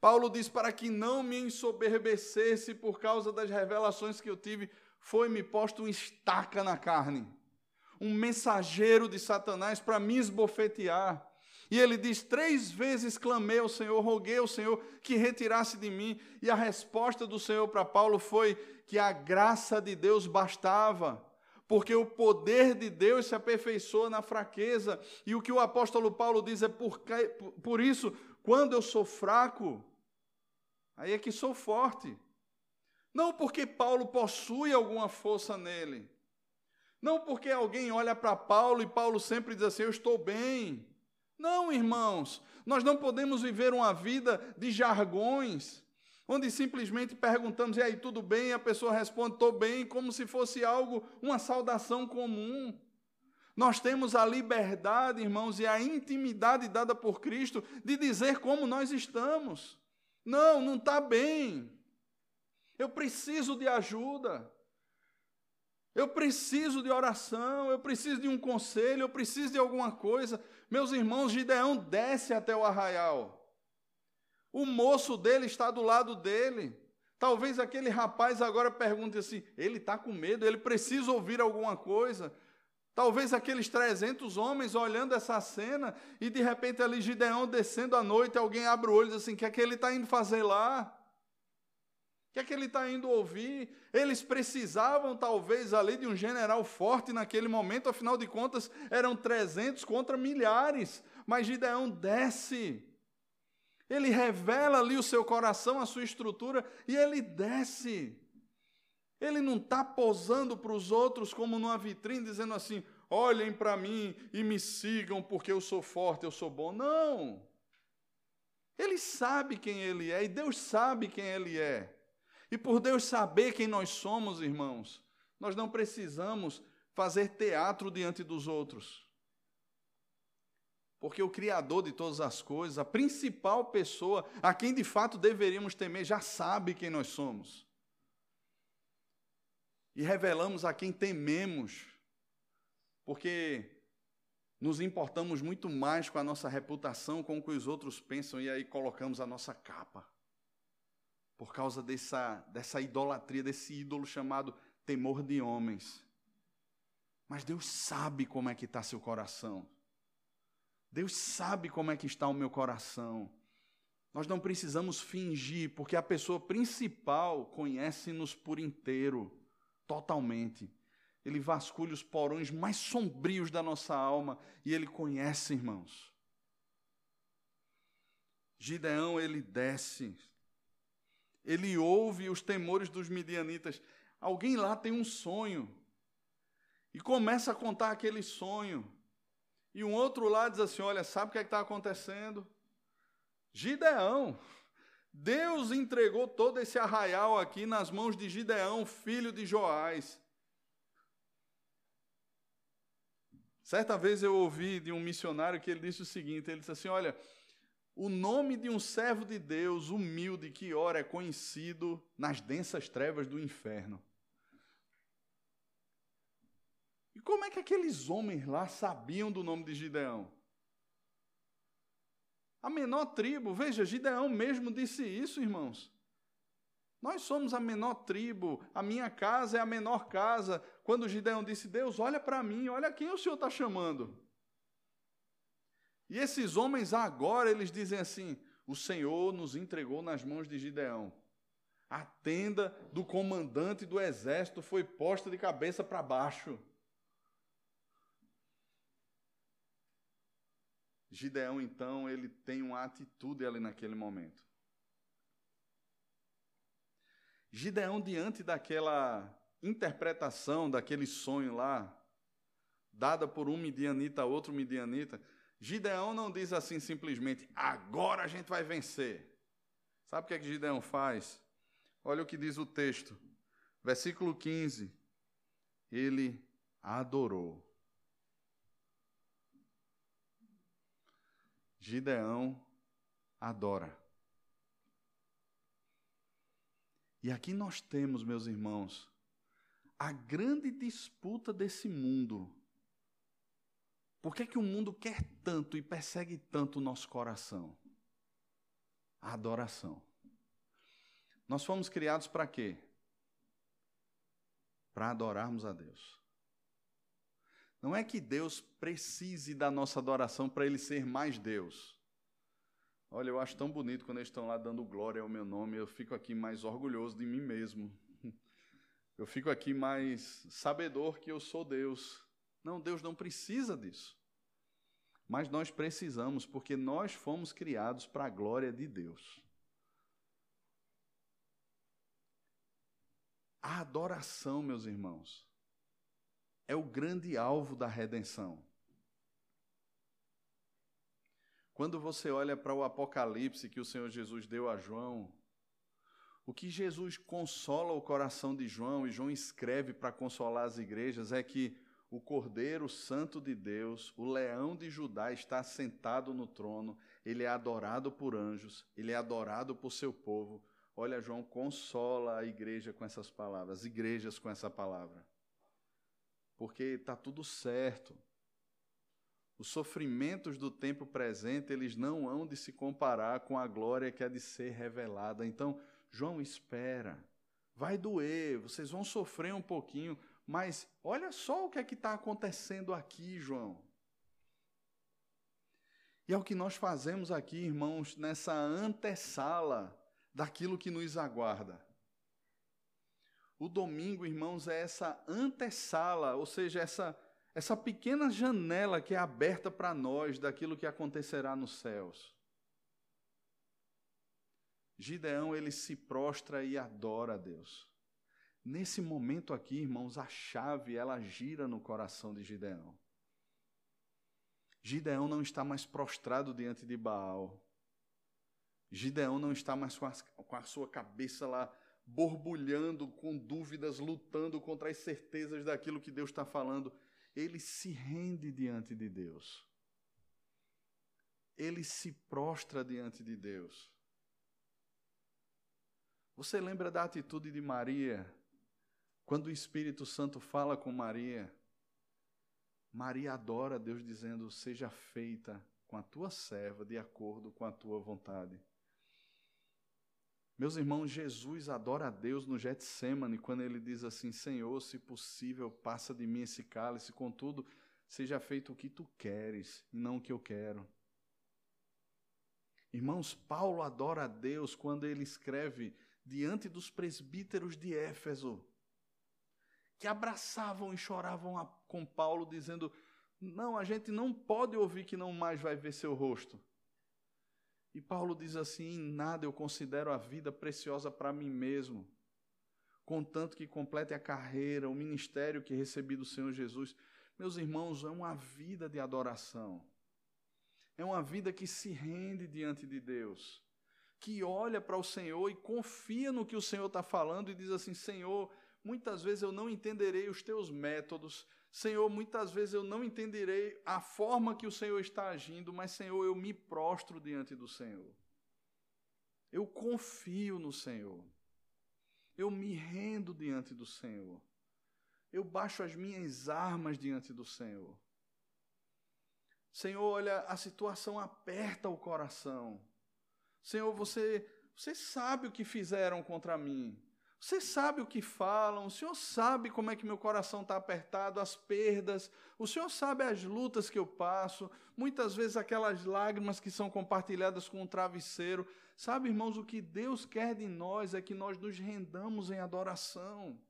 [SPEAKER 1] Paulo diz: Para que não me ensoberbecesse por causa das revelações que eu tive, foi-me posto um estaca na carne, um mensageiro de Satanás para me esbofetear. E ele diz: Três vezes clamei ao Senhor, roguei ao Senhor que retirasse de mim. E a resposta do Senhor para Paulo foi que a graça de Deus bastava, porque o poder de Deus se aperfeiçoa na fraqueza. E o que o apóstolo Paulo diz é: por, por isso, quando eu sou fraco, aí é que sou forte. Não porque Paulo possui alguma força nele. Não porque alguém olha para Paulo e Paulo sempre diz assim: Eu estou bem. Não, irmãos, nós não podemos viver uma vida de jargões, onde simplesmente perguntamos, e aí, tudo bem? E a pessoa responde, estou bem, como se fosse algo, uma saudação comum. Nós temos a liberdade, irmãos, e a intimidade dada por Cristo de dizer como nós estamos. Não, não está bem. Eu preciso de ajuda. Eu preciso de oração, eu preciso de um conselho, eu preciso de alguma coisa. Meus irmãos, Gideão desce até o arraial. O moço dele está do lado dele. Talvez aquele rapaz agora pergunte assim: ele está com medo, ele precisa ouvir alguma coisa. Talvez aqueles 300 homens olhando essa cena e de repente ali Gideão descendo à noite, alguém abre o olho e diz assim: o que é que ele está indo fazer lá? O que é que ele está indo ouvir? Eles precisavam, talvez, ali de um general forte naquele momento, afinal de contas, eram 300 contra milhares. Mas Gideão desce. Ele revela ali o seu coração, a sua estrutura, e ele desce. Ele não está posando para os outros como numa vitrine, dizendo assim: olhem para mim e me sigam porque eu sou forte, eu sou bom. Não. Ele sabe quem ele é e Deus sabe quem ele é. E por Deus saber quem nós somos, irmãos, nós não precisamos fazer teatro diante dos outros. Porque o Criador de todas as coisas, a principal pessoa a quem de fato deveríamos temer, já sabe quem nós somos. E revelamos a quem tememos, porque nos importamos muito mais com a nossa reputação, com o que os outros pensam, e aí colocamos a nossa capa por causa dessa, dessa idolatria, desse ídolo chamado temor de homens. Mas Deus sabe como é que está seu coração. Deus sabe como é que está o meu coração. Nós não precisamos fingir, porque a pessoa principal conhece-nos por inteiro, totalmente. Ele vasculha os porões mais sombrios da nossa alma e ele conhece, irmãos. Gideão, ele desce ele ouve os temores dos midianitas. Alguém lá tem um sonho. E começa a contar aquele sonho. E um outro lá diz assim: Olha, sabe o que é está acontecendo? Gideão. Deus entregou todo esse arraial aqui nas mãos de Gideão, filho de Joás. Certa vez eu ouvi de um missionário que ele disse o seguinte: ele disse assim: Olha, o nome de um servo de Deus humilde que ora é conhecido nas densas trevas do inferno. E como é que aqueles homens lá sabiam do nome de Gideão? A menor tribo, veja, Gideão mesmo disse isso, irmãos. Nós somos a menor tribo, a minha casa é a menor casa. Quando Gideão disse, Deus, olha para mim, olha quem o Senhor está chamando. E esses homens agora, eles dizem assim: o Senhor nos entregou nas mãos de Gideão. A tenda do comandante do exército foi posta de cabeça para baixo. Gideão, então, ele tem uma atitude ali naquele momento. Gideão, diante daquela interpretação, daquele sonho lá, dada por um midianita a outro midianita, Gideão não diz assim simplesmente, agora a gente vai vencer. Sabe o que é que Gideão faz? Olha o que diz o texto, versículo 15. Ele adorou. Gideão adora. E aqui nós temos, meus irmãos, a grande disputa desse mundo. Por que, é que o mundo quer tanto e persegue tanto o nosso coração? A adoração. Nós fomos criados para quê? Para adorarmos a Deus. Não é que Deus precise da nossa adoração para ele ser mais Deus. Olha, eu acho tão bonito quando eles estão lá dando glória ao meu nome, eu fico aqui mais orgulhoso de mim mesmo. Eu fico aqui mais sabedor que eu sou Deus. Não, Deus não precisa disso. Mas nós precisamos, porque nós fomos criados para a glória de Deus. A adoração, meus irmãos, é o grande alvo da redenção. Quando você olha para o Apocalipse que o Senhor Jesus deu a João, o que Jesus consola o coração de João, e João escreve para consolar as igrejas, é que o Cordeiro Santo de Deus, o leão de Judá, está sentado no trono, ele é adorado por anjos, ele é adorado por seu povo. Olha, João consola a igreja com essas palavras, as igrejas com essa palavra. Porque está tudo certo. Os sofrimentos do tempo presente, eles não hão de se comparar com a glória que há de ser revelada. Então, João, espera. Vai doer, vocês vão sofrer um pouquinho, mas olha só o que é que está acontecendo aqui, João. E é o que nós fazemos aqui, irmãos, nessa antessala daquilo que nos aguarda. O domingo, irmãos, é essa antessala, ou seja, essa essa pequena janela que é aberta para nós daquilo que acontecerá nos céus. Gideão, ele se prostra e adora a Deus. Nesse momento aqui, irmãos, a chave ela gira no coração de Gideão. Gideão não está mais prostrado diante de Baal. Gideão não está mais com a, com a sua cabeça lá borbulhando, com dúvidas, lutando contra as certezas daquilo que Deus está falando ele se rende diante de Deus. Ele se prostra diante de Deus. Você lembra da atitude de Maria, quando o Espírito Santo fala com Maria? Maria adora Deus, dizendo: Seja feita com a tua serva de acordo com a tua vontade. Meus irmãos, Jesus adora a Deus no Getsemane quando ele diz assim: Senhor, se possível, passa de mim esse cálice, contudo, seja feito o que tu queres não o que eu quero. Irmãos, Paulo adora a Deus quando ele escreve diante dos presbíteros de Éfeso, que abraçavam e choravam com Paulo, dizendo: Não, a gente não pode ouvir que não mais vai ver seu rosto. E Paulo diz assim: em nada eu considero a vida preciosa para mim mesmo, contanto que complete a carreira, o ministério que recebi do Senhor Jesus. Meus irmãos, é uma vida de adoração. É uma vida que se rende diante de Deus, que olha para o Senhor e confia no que o Senhor está falando e diz assim: Senhor, muitas vezes eu não entenderei os teus métodos, Senhor, muitas vezes eu não entenderei a forma que o Senhor está agindo, mas, Senhor, eu me prostro diante do Senhor. Eu confio no Senhor. Eu me rendo diante do Senhor. Eu baixo as minhas armas diante do Senhor. Senhor, olha, a situação aperta o coração. Senhor, você, você sabe o que fizeram contra mim. Você sabe o que falam, o Senhor sabe como é que meu coração está apertado, as perdas, o Senhor sabe as lutas que eu passo, muitas vezes aquelas lágrimas que são compartilhadas com um travesseiro. Sabe, irmãos, o que Deus quer de nós é que nós nos rendamos em adoração.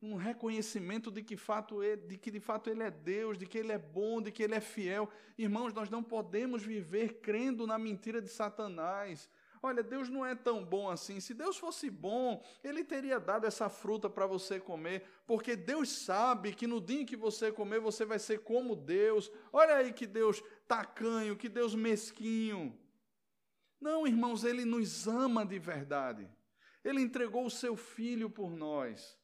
[SPEAKER 1] Um reconhecimento de que, fato ele, de que de fato Ele é Deus, de que Ele é bom, de que Ele é fiel. Irmãos, nós não podemos viver crendo na mentira de Satanás Olha, Deus não é tão bom assim. Se Deus fosse bom, Ele teria dado essa fruta para você comer, porque Deus sabe que no dia em que você comer, você vai ser como Deus. Olha aí que Deus tacanho, que Deus mesquinho. Não, irmãos, Ele nos ama de verdade. Ele entregou o seu filho por nós.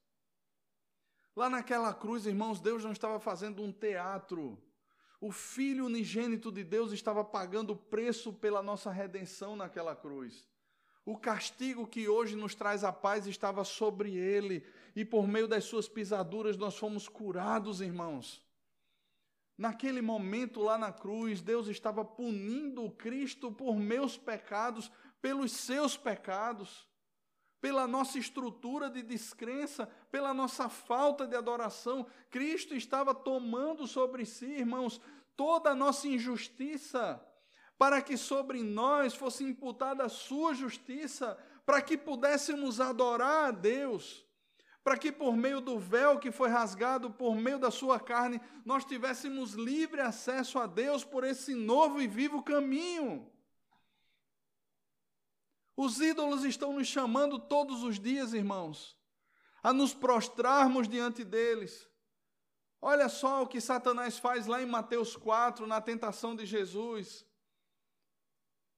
[SPEAKER 1] Lá naquela cruz, irmãos, Deus não estava fazendo um teatro. O Filho unigênito de Deus estava pagando o preço pela nossa redenção naquela cruz. O castigo que hoje nos traz a paz estava sobre ele, e por meio das suas pisaduras nós fomos curados, irmãos. Naquele momento lá na cruz, Deus estava punindo o Cristo por meus pecados, pelos seus pecados, pela nossa estrutura de descrença, pela nossa falta de adoração. Cristo estava tomando sobre si, irmãos, toda a nossa injustiça, para que sobre nós fosse imputada a sua justiça, para que pudéssemos adorar a Deus, para que por meio do véu que foi rasgado por meio da sua carne, nós tivéssemos livre acesso a Deus por esse novo e vivo caminho. Os ídolos estão nos chamando todos os dias, irmãos, a nos prostrarmos diante deles, Olha só o que Satanás faz lá em Mateus 4, na tentação de Jesus.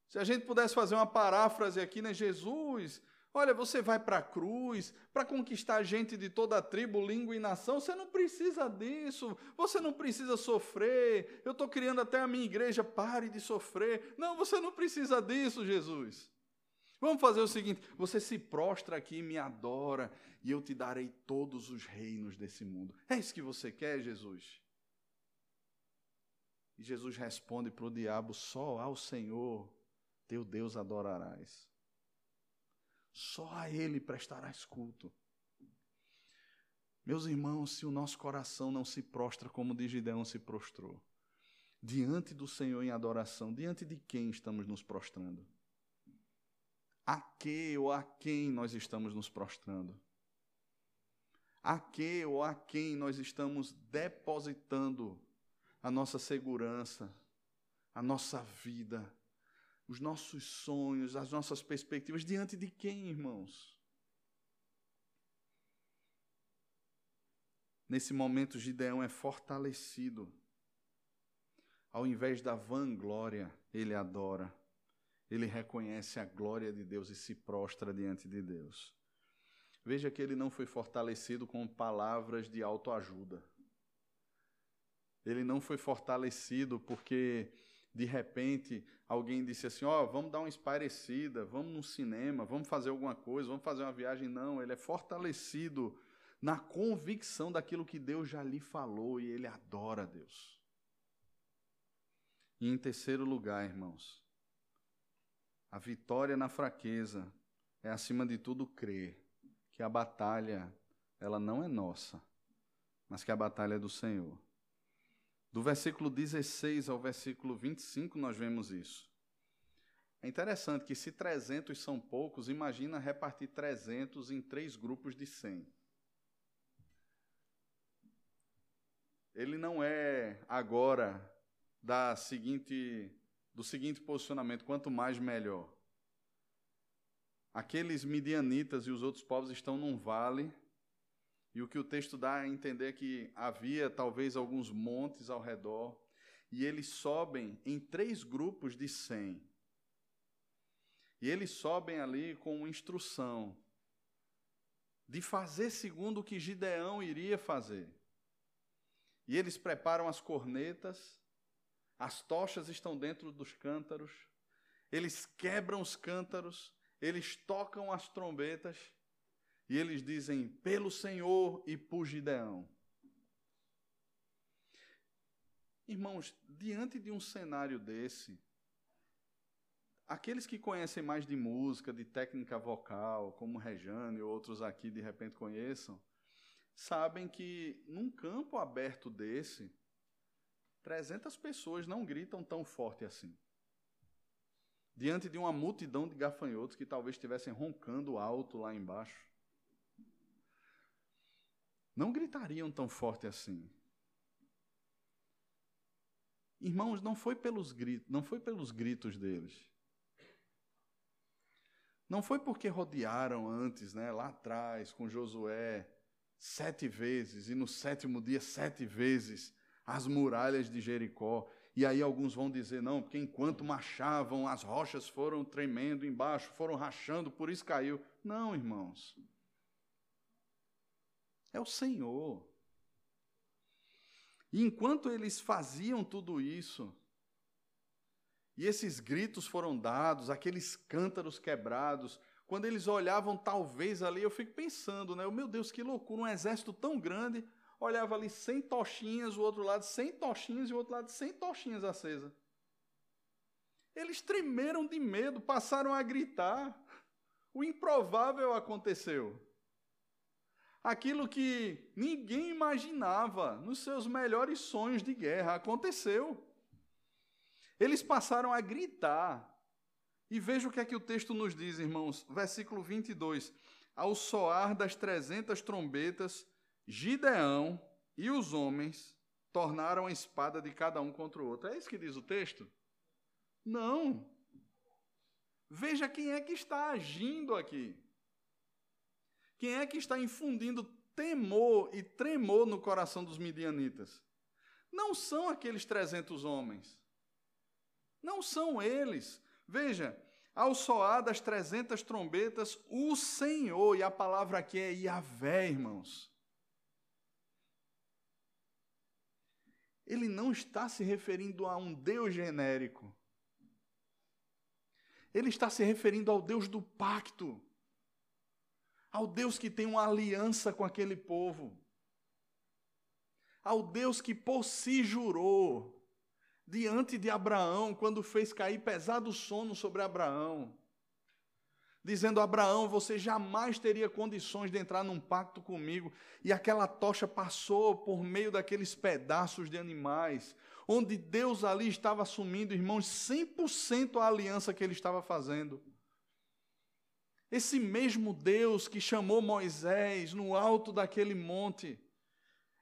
[SPEAKER 1] Se a gente pudesse fazer uma paráfrase aqui, né? Jesus, olha, você vai para a cruz para conquistar gente de toda a tribo, língua e nação. Você não precisa disso. Você não precisa sofrer. Eu estou criando até a minha igreja. Pare de sofrer. Não, você não precisa disso, Jesus. Vamos fazer o seguinte: você se prostra aqui e me adora, e eu te darei todos os reinos desse mundo. É isso que você quer, Jesus? E Jesus responde para o diabo: só ao Senhor teu Deus adorarás. Só a Ele prestarás culto. Meus irmãos, se o nosso coração não se prostra como de Gideão se prostrou, diante do Senhor em adoração, diante de quem estamos nos prostrando? A que ou a quem nós estamos nos prostrando? A que ou a quem nós estamos depositando a nossa segurança, a nossa vida, os nossos sonhos, as nossas perspectivas, diante de quem, irmãos? Nesse momento, Gideão é fortalecido. Ao invés da vanglória, ele adora. Ele reconhece a glória de Deus e se prostra diante de Deus. Veja que ele não foi fortalecido com palavras de autoajuda. Ele não foi fortalecido porque, de repente, alguém disse assim: Ó, oh, vamos dar uma esparecida, vamos no cinema, vamos fazer alguma coisa, vamos fazer uma viagem. Não, ele é fortalecido na convicção daquilo que Deus já lhe falou e ele adora Deus. E em terceiro lugar, irmãos, a vitória na fraqueza é, acima de tudo, crer que a batalha ela não é nossa, mas que a batalha é do Senhor. Do versículo 16 ao versículo 25 nós vemos isso. É interessante que se 300 são poucos, imagina repartir 300 em três grupos de 100. Ele não é agora da seguinte do seguinte posicionamento: quanto mais melhor. Aqueles midianitas e os outros povos estão num vale, e o que o texto dá a entender é que havia talvez alguns montes ao redor, e eles sobem em três grupos de cem. E eles sobem ali com instrução de fazer segundo o que Gideão iria fazer. E eles preparam as cornetas, as tochas estão dentro dos cântaros, eles quebram os cântaros, eles tocam as trombetas e eles dizem: pelo Senhor e por Gideão. Irmãos, diante de um cenário desse, aqueles que conhecem mais de música, de técnica vocal, como Rejane e outros aqui de repente conheçam, sabem que num campo aberto desse, 300 pessoas não gritam tão forte assim diante de uma multidão de gafanhotos que talvez estivessem roncando alto lá embaixo, não gritariam tão forte assim. Irmãos, não foi pelos gritos, não foi pelos gritos deles. Não foi porque rodearam antes, né, lá atrás, com Josué, sete vezes, e no sétimo dia, sete vezes, as muralhas de Jericó. E aí alguns vão dizer, não, porque enquanto marchavam, as rochas foram tremendo embaixo, foram rachando, por isso caiu. Não, irmãos. É o Senhor. E enquanto eles faziam tudo isso, e esses gritos foram dados, aqueles cântaros quebrados, quando eles olhavam talvez ali, eu fico pensando, né? Meu Deus, que loucura, um exército tão grande, olhava ali 100 tochinhas, o outro lado 100 tochinhas e o outro lado 100 tochinhas acesas. Eles tremeram de medo, passaram a gritar. O improvável aconteceu. Aquilo que ninguém imaginava nos seus melhores sonhos de guerra aconteceu. Eles passaram a gritar. E veja o que é que o texto nos diz, irmãos. Versículo 22. Ao soar das trezentas trombetas, Gideão e os homens tornaram a espada de cada um contra o outro. É isso que diz o texto? Não. Veja quem é que está agindo aqui. Quem é que está infundindo temor e tremor no coração dos midianitas? Não são aqueles 300 homens. Não são eles. Veja, ao soar das 300 trombetas, o Senhor, e a palavra aqui é Yahvé, irmãos. Ele não está se referindo a um Deus genérico. Ele está se referindo ao Deus do pacto, ao Deus que tem uma aliança com aquele povo, ao Deus que por si jurou diante de Abraão, quando fez cair pesado sono sobre Abraão, dizendo: Abraão, você jamais teria condições de entrar num pacto comigo. E aquela tocha passou por meio daqueles pedaços de animais, onde Deus ali estava assumindo, irmãos, 100% a aliança que ele estava fazendo. Esse mesmo Deus que chamou Moisés no alto daquele monte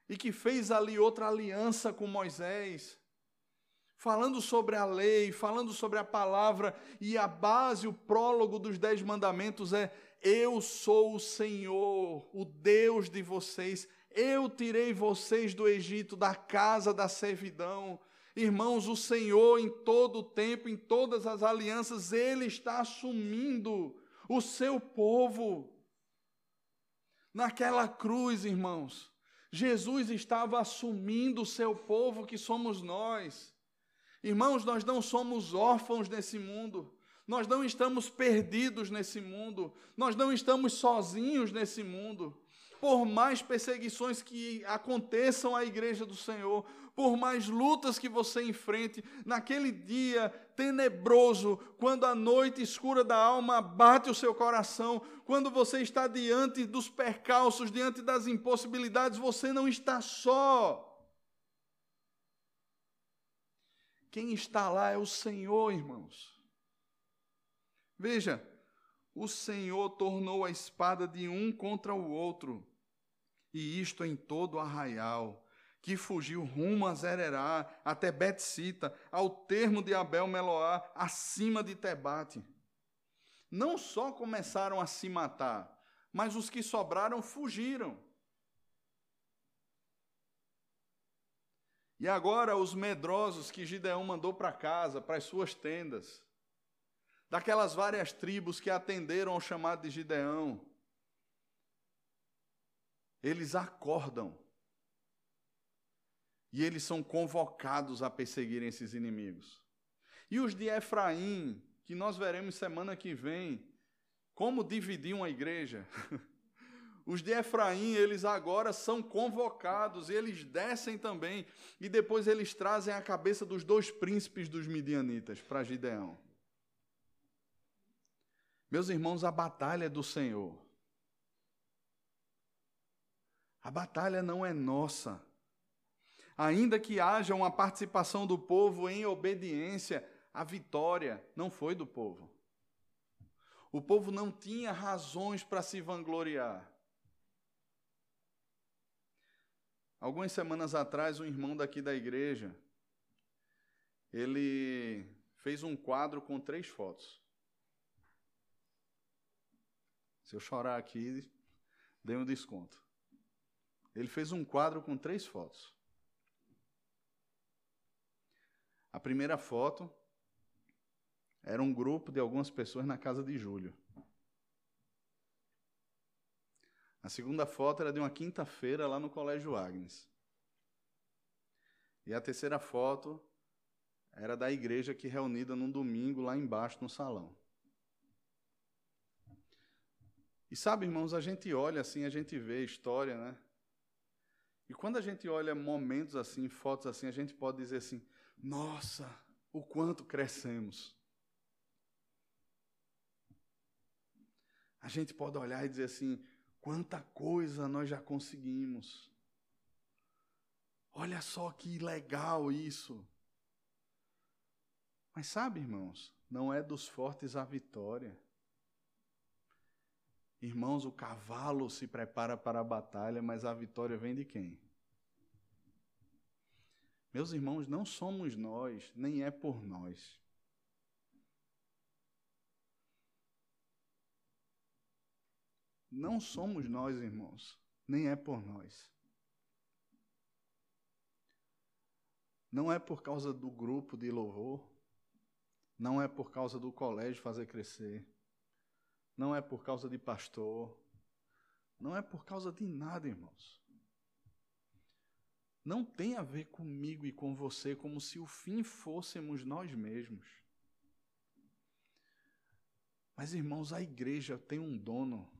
[SPEAKER 1] e que fez ali outra aliança com Moisés, falando sobre a lei, falando sobre a palavra, e a base, o prólogo dos Dez Mandamentos é: Eu sou o Senhor, o Deus de vocês, eu tirei vocês do Egito, da casa da servidão. Irmãos, o Senhor, em todo o tempo, em todas as alianças, Ele está assumindo o seu povo. Naquela cruz, irmãos, Jesus estava assumindo o seu povo, que somos nós. Irmãos, nós não somos órfãos nesse mundo. Nós não estamos perdidos nesse mundo. Nós não estamos sozinhos nesse mundo. Por mais perseguições que aconteçam à igreja do Senhor, por mais lutas que você enfrente, naquele dia tenebroso, quando a noite escura da alma bate o seu coração, quando você está diante dos percalços, diante das impossibilidades, você não está só. Quem está lá é o Senhor, irmãos. Veja, o Senhor tornou a espada de um contra o outro, e isto em todo o arraial, que fugiu rumo a Zererá, até Betsita, ao termo de Abel Meloá, acima de Tebate. Não só começaram a se matar, mas os que sobraram fugiram. E agora os medrosos que Gideão mandou para casa, para as suas tendas, daquelas várias tribos que atenderam ao chamado de Gideão, eles acordam e eles são convocados a perseguirem esses inimigos. E os de Efraim, que nós veremos semana que vem, como dividir uma igreja. Os de Efraim, eles agora são convocados, eles descem também, e depois eles trazem a cabeça dos dois príncipes dos midianitas para Gideão. Meus irmãos, a batalha é do Senhor. A batalha não é nossa. Ainda que haja uma participação do povo em obediência, a vitória não foi do povo. O povo não tinha razões para se vangloriar. Algumas semanas atrás, um irmão daqui da igreja, ele fez um quadro com três fotos. Se eu chorar aqui, dê um desconto. Ele fez um quadro com três fotos. A primeira foto era um grupo de algumas pessoas na casa de Júlio. A segunda foto era de uma quinta-feira lá no Colégio Agnes. E a terceira foto era da igreja que reunida num domingo lá embaixo no salão. E sabe, irmãos, a gente olha assim, a gente vê a história, né? E quando a gente olha momentos assim, fotos assim, a gente pode dizer assim: nossa, o quanto crescemos. A gente pode olhar e dizer assim: quanta coisa nós já conseguimos. Olha só que legal isso. Mas sabe, irmãos, não é dos fortes a vitória. Irmãos, o cavalo se prepara para a batalha, mas a vitória vem de quem? Meus irmãos, não somos nós, nem é por nós. Não somos nós, irmãos, nem é por nós. Não é por causa do grupo de louvor, não é por causa do colégio fazer crescer, não é por causa de pastor, não é por causa de nada, irmãos. Não tem a ver comigo e com você como se o fim fôssemos nós mesmos. Mas, irmãos, a igreja tem um dono.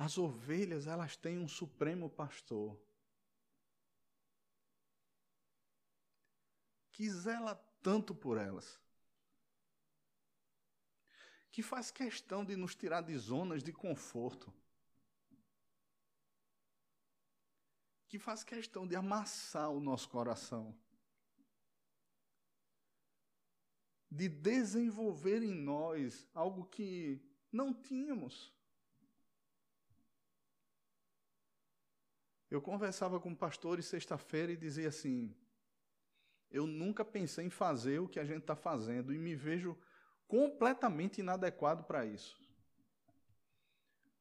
[SPEAKER 1] As ovelhas, elas têm um supremo pastor. Que zela tanto por elas. Que faz questão de nos tirar de zonas de conforto. Que faz questão de amassar o nosso coração. De desenvolver em nós algo que não tínhamos. Eu conversava com pastores sexta-feira e dizia assim: eu nunca pensei em fazer o que a gente está fazendo e me vejo completamente inadequado para isso.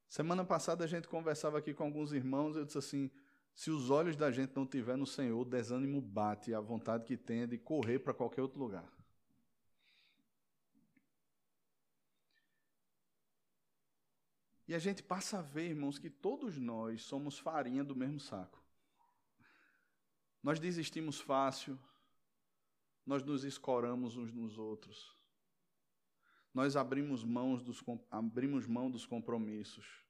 [SPEAKER 1] Semana passada a gente conversava aqui com alguns irmãos, eu disse assim: se os olhos da gente não estiver no Senhor, o desânimo bate, a vontade que tem é de correr para qualquer outro lugar. E a gente passa a ver, irmãos, que todos nós somos farinha do mesmo saco. Nós desistimos fácil, nós nos escoramos uns nos outros. Nós abrimos, mãos dos, abrimos mão dos compromissos.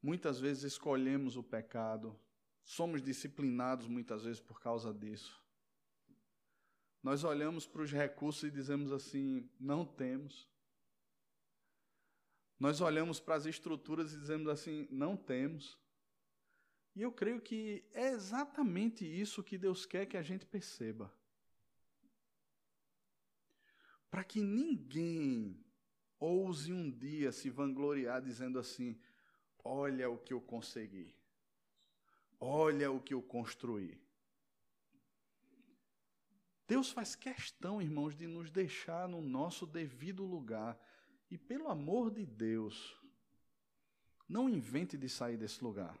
[SPEAKER 1] Muitas vezes escolhemos o pecado, somos disciplinados muitas vezes por causa disso. Nós olhamos para os recursos e dizemos assim: não temos. Nós olhamos para as estruturas e dizemos assim: não temos. E eu creio que é exatamente isso que Deus quer que a gente perceba. Para que ninguém ouse um dia se vangloriar dizendo assim: olha o que eu consegui, olha o que eu construí. Deus faz questão, irmãos, de nos deixar no nosso devido lugar e pelo amor de Deus, não invente de sair desse lugar.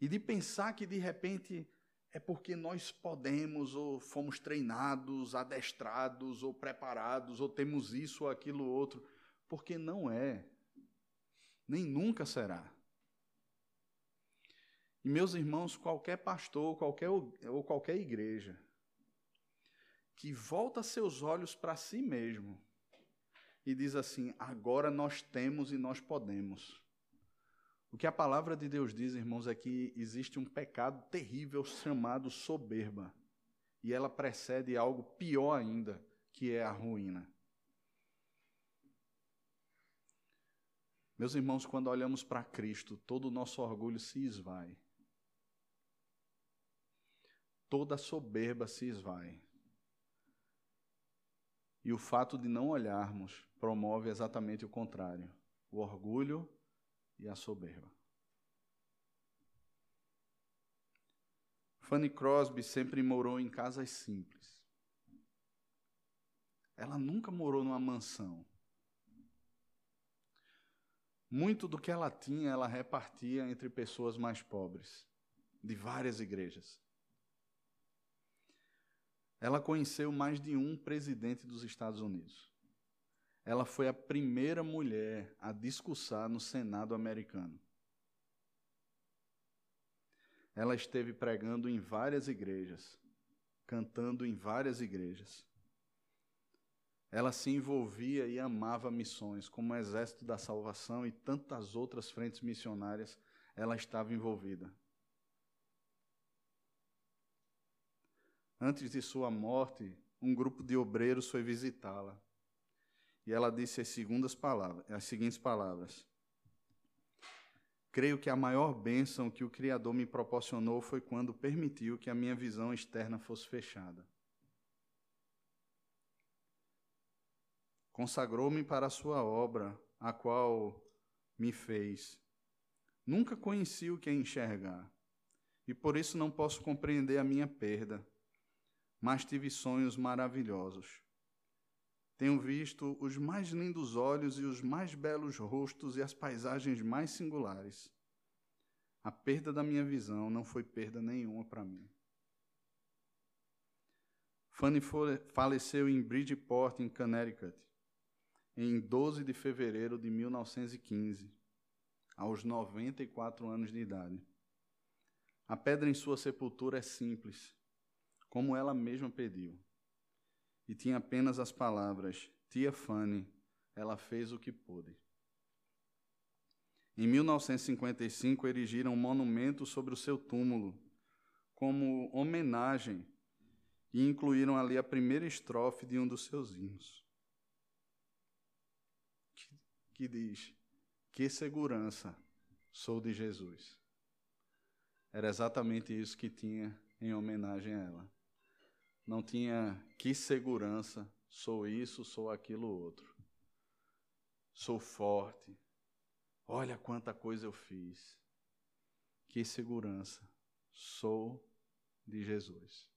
[SPEAKER 1] E de pensar que de repente é porque nós podemos, ou fomos treinados, adestrados, ou preparados, ou temos isso ou aquilo outro. Porque não é. Nem nunca será. E meus irmãos, qualquer pastor, qualquer, ou qualquer igreja, que volta seus olhos para si mesmo e diz assim: agora nós temos e nós podemos. O que a palavra de Deus diz, irmãos, é que existe um pecado terrível chamado soberba. E ela precede algo pior ainda, que é a ruína. Meus irmãos, quando olhamos para Cristo, todo o nosso orgulho se esvai. Toda soberba se esvai. E o fato de não olharmos promove exatamente o contrário: o orgulho e a soberba. Fanny Crosby sempre morou em casas simples. Ela nunca morou numa mansão. muito do que ela tinha, ela repartia entre pessoas mais pobres, de várias igrejas. Ela conheceu mais de um presidente dos Estados Unidos. Ela foi a primeira mulher a discursar no Senado americano. Ela esteve pregando em várias igrejas, cantando em várias igrejas. Ela se envolvia e amava missões, como o Exército da Salvação e tantas outras frentes missionárias, ela estava envolvida. Antes de sua morte, um grupo de obreiros foi visitá-la. E ela disse as, segundas palavras, as seguintes palavras: Creio que a maior bênção que o Criador me proporcionou foi quando permitiu que a minha visão externa fosse fechada. Consagrou-me para a sua obra, a qual me fez. Nunca conheci o que é enxergar, e por isso não posso compreender a minha perda, mas tive sonhos maravilhosos. Tenho visto os mais lindos olhos e os mais belos rostos e as paisagens mais singulares. A perda da minha visão não foi perda nenhuma para mim. Fanny faleceu em Bridgeport, em Connecticut, em 12 de fevereiro de 1915, aos 94 anos de idade. A pedra em sua sepultura é simples, como ela mesma pediu e tinha apenas as palavras: Tia Fanny, ela fez o que pôde. Em 1955, erigiram um monumento sobre o seu túmulo, como homenagem, e incluíram ali a primeira estrofe de um dos seus hinos, que, que diz: Que segurança sou de Jesus. Era exatamente isso que tinha em homenagem a ela não tinha que segurança, sou isso, sou aquilo outro. Sou forte. Olha quanta coisa eu fiz. Que segurança. Sou de Jesus.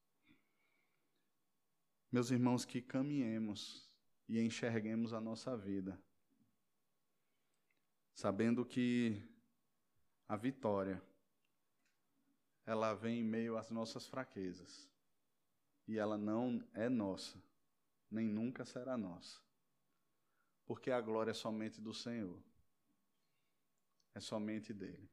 [SPEAKER 1] Meus irmãos, que caminhemos e enxerguemos a nossa vida, sabendo que a vitória ela vem em meio às nossas fraquezas e ela não é nossa, nem nunca será nossa. Porque a glória é somente do Senhor, é somente dele.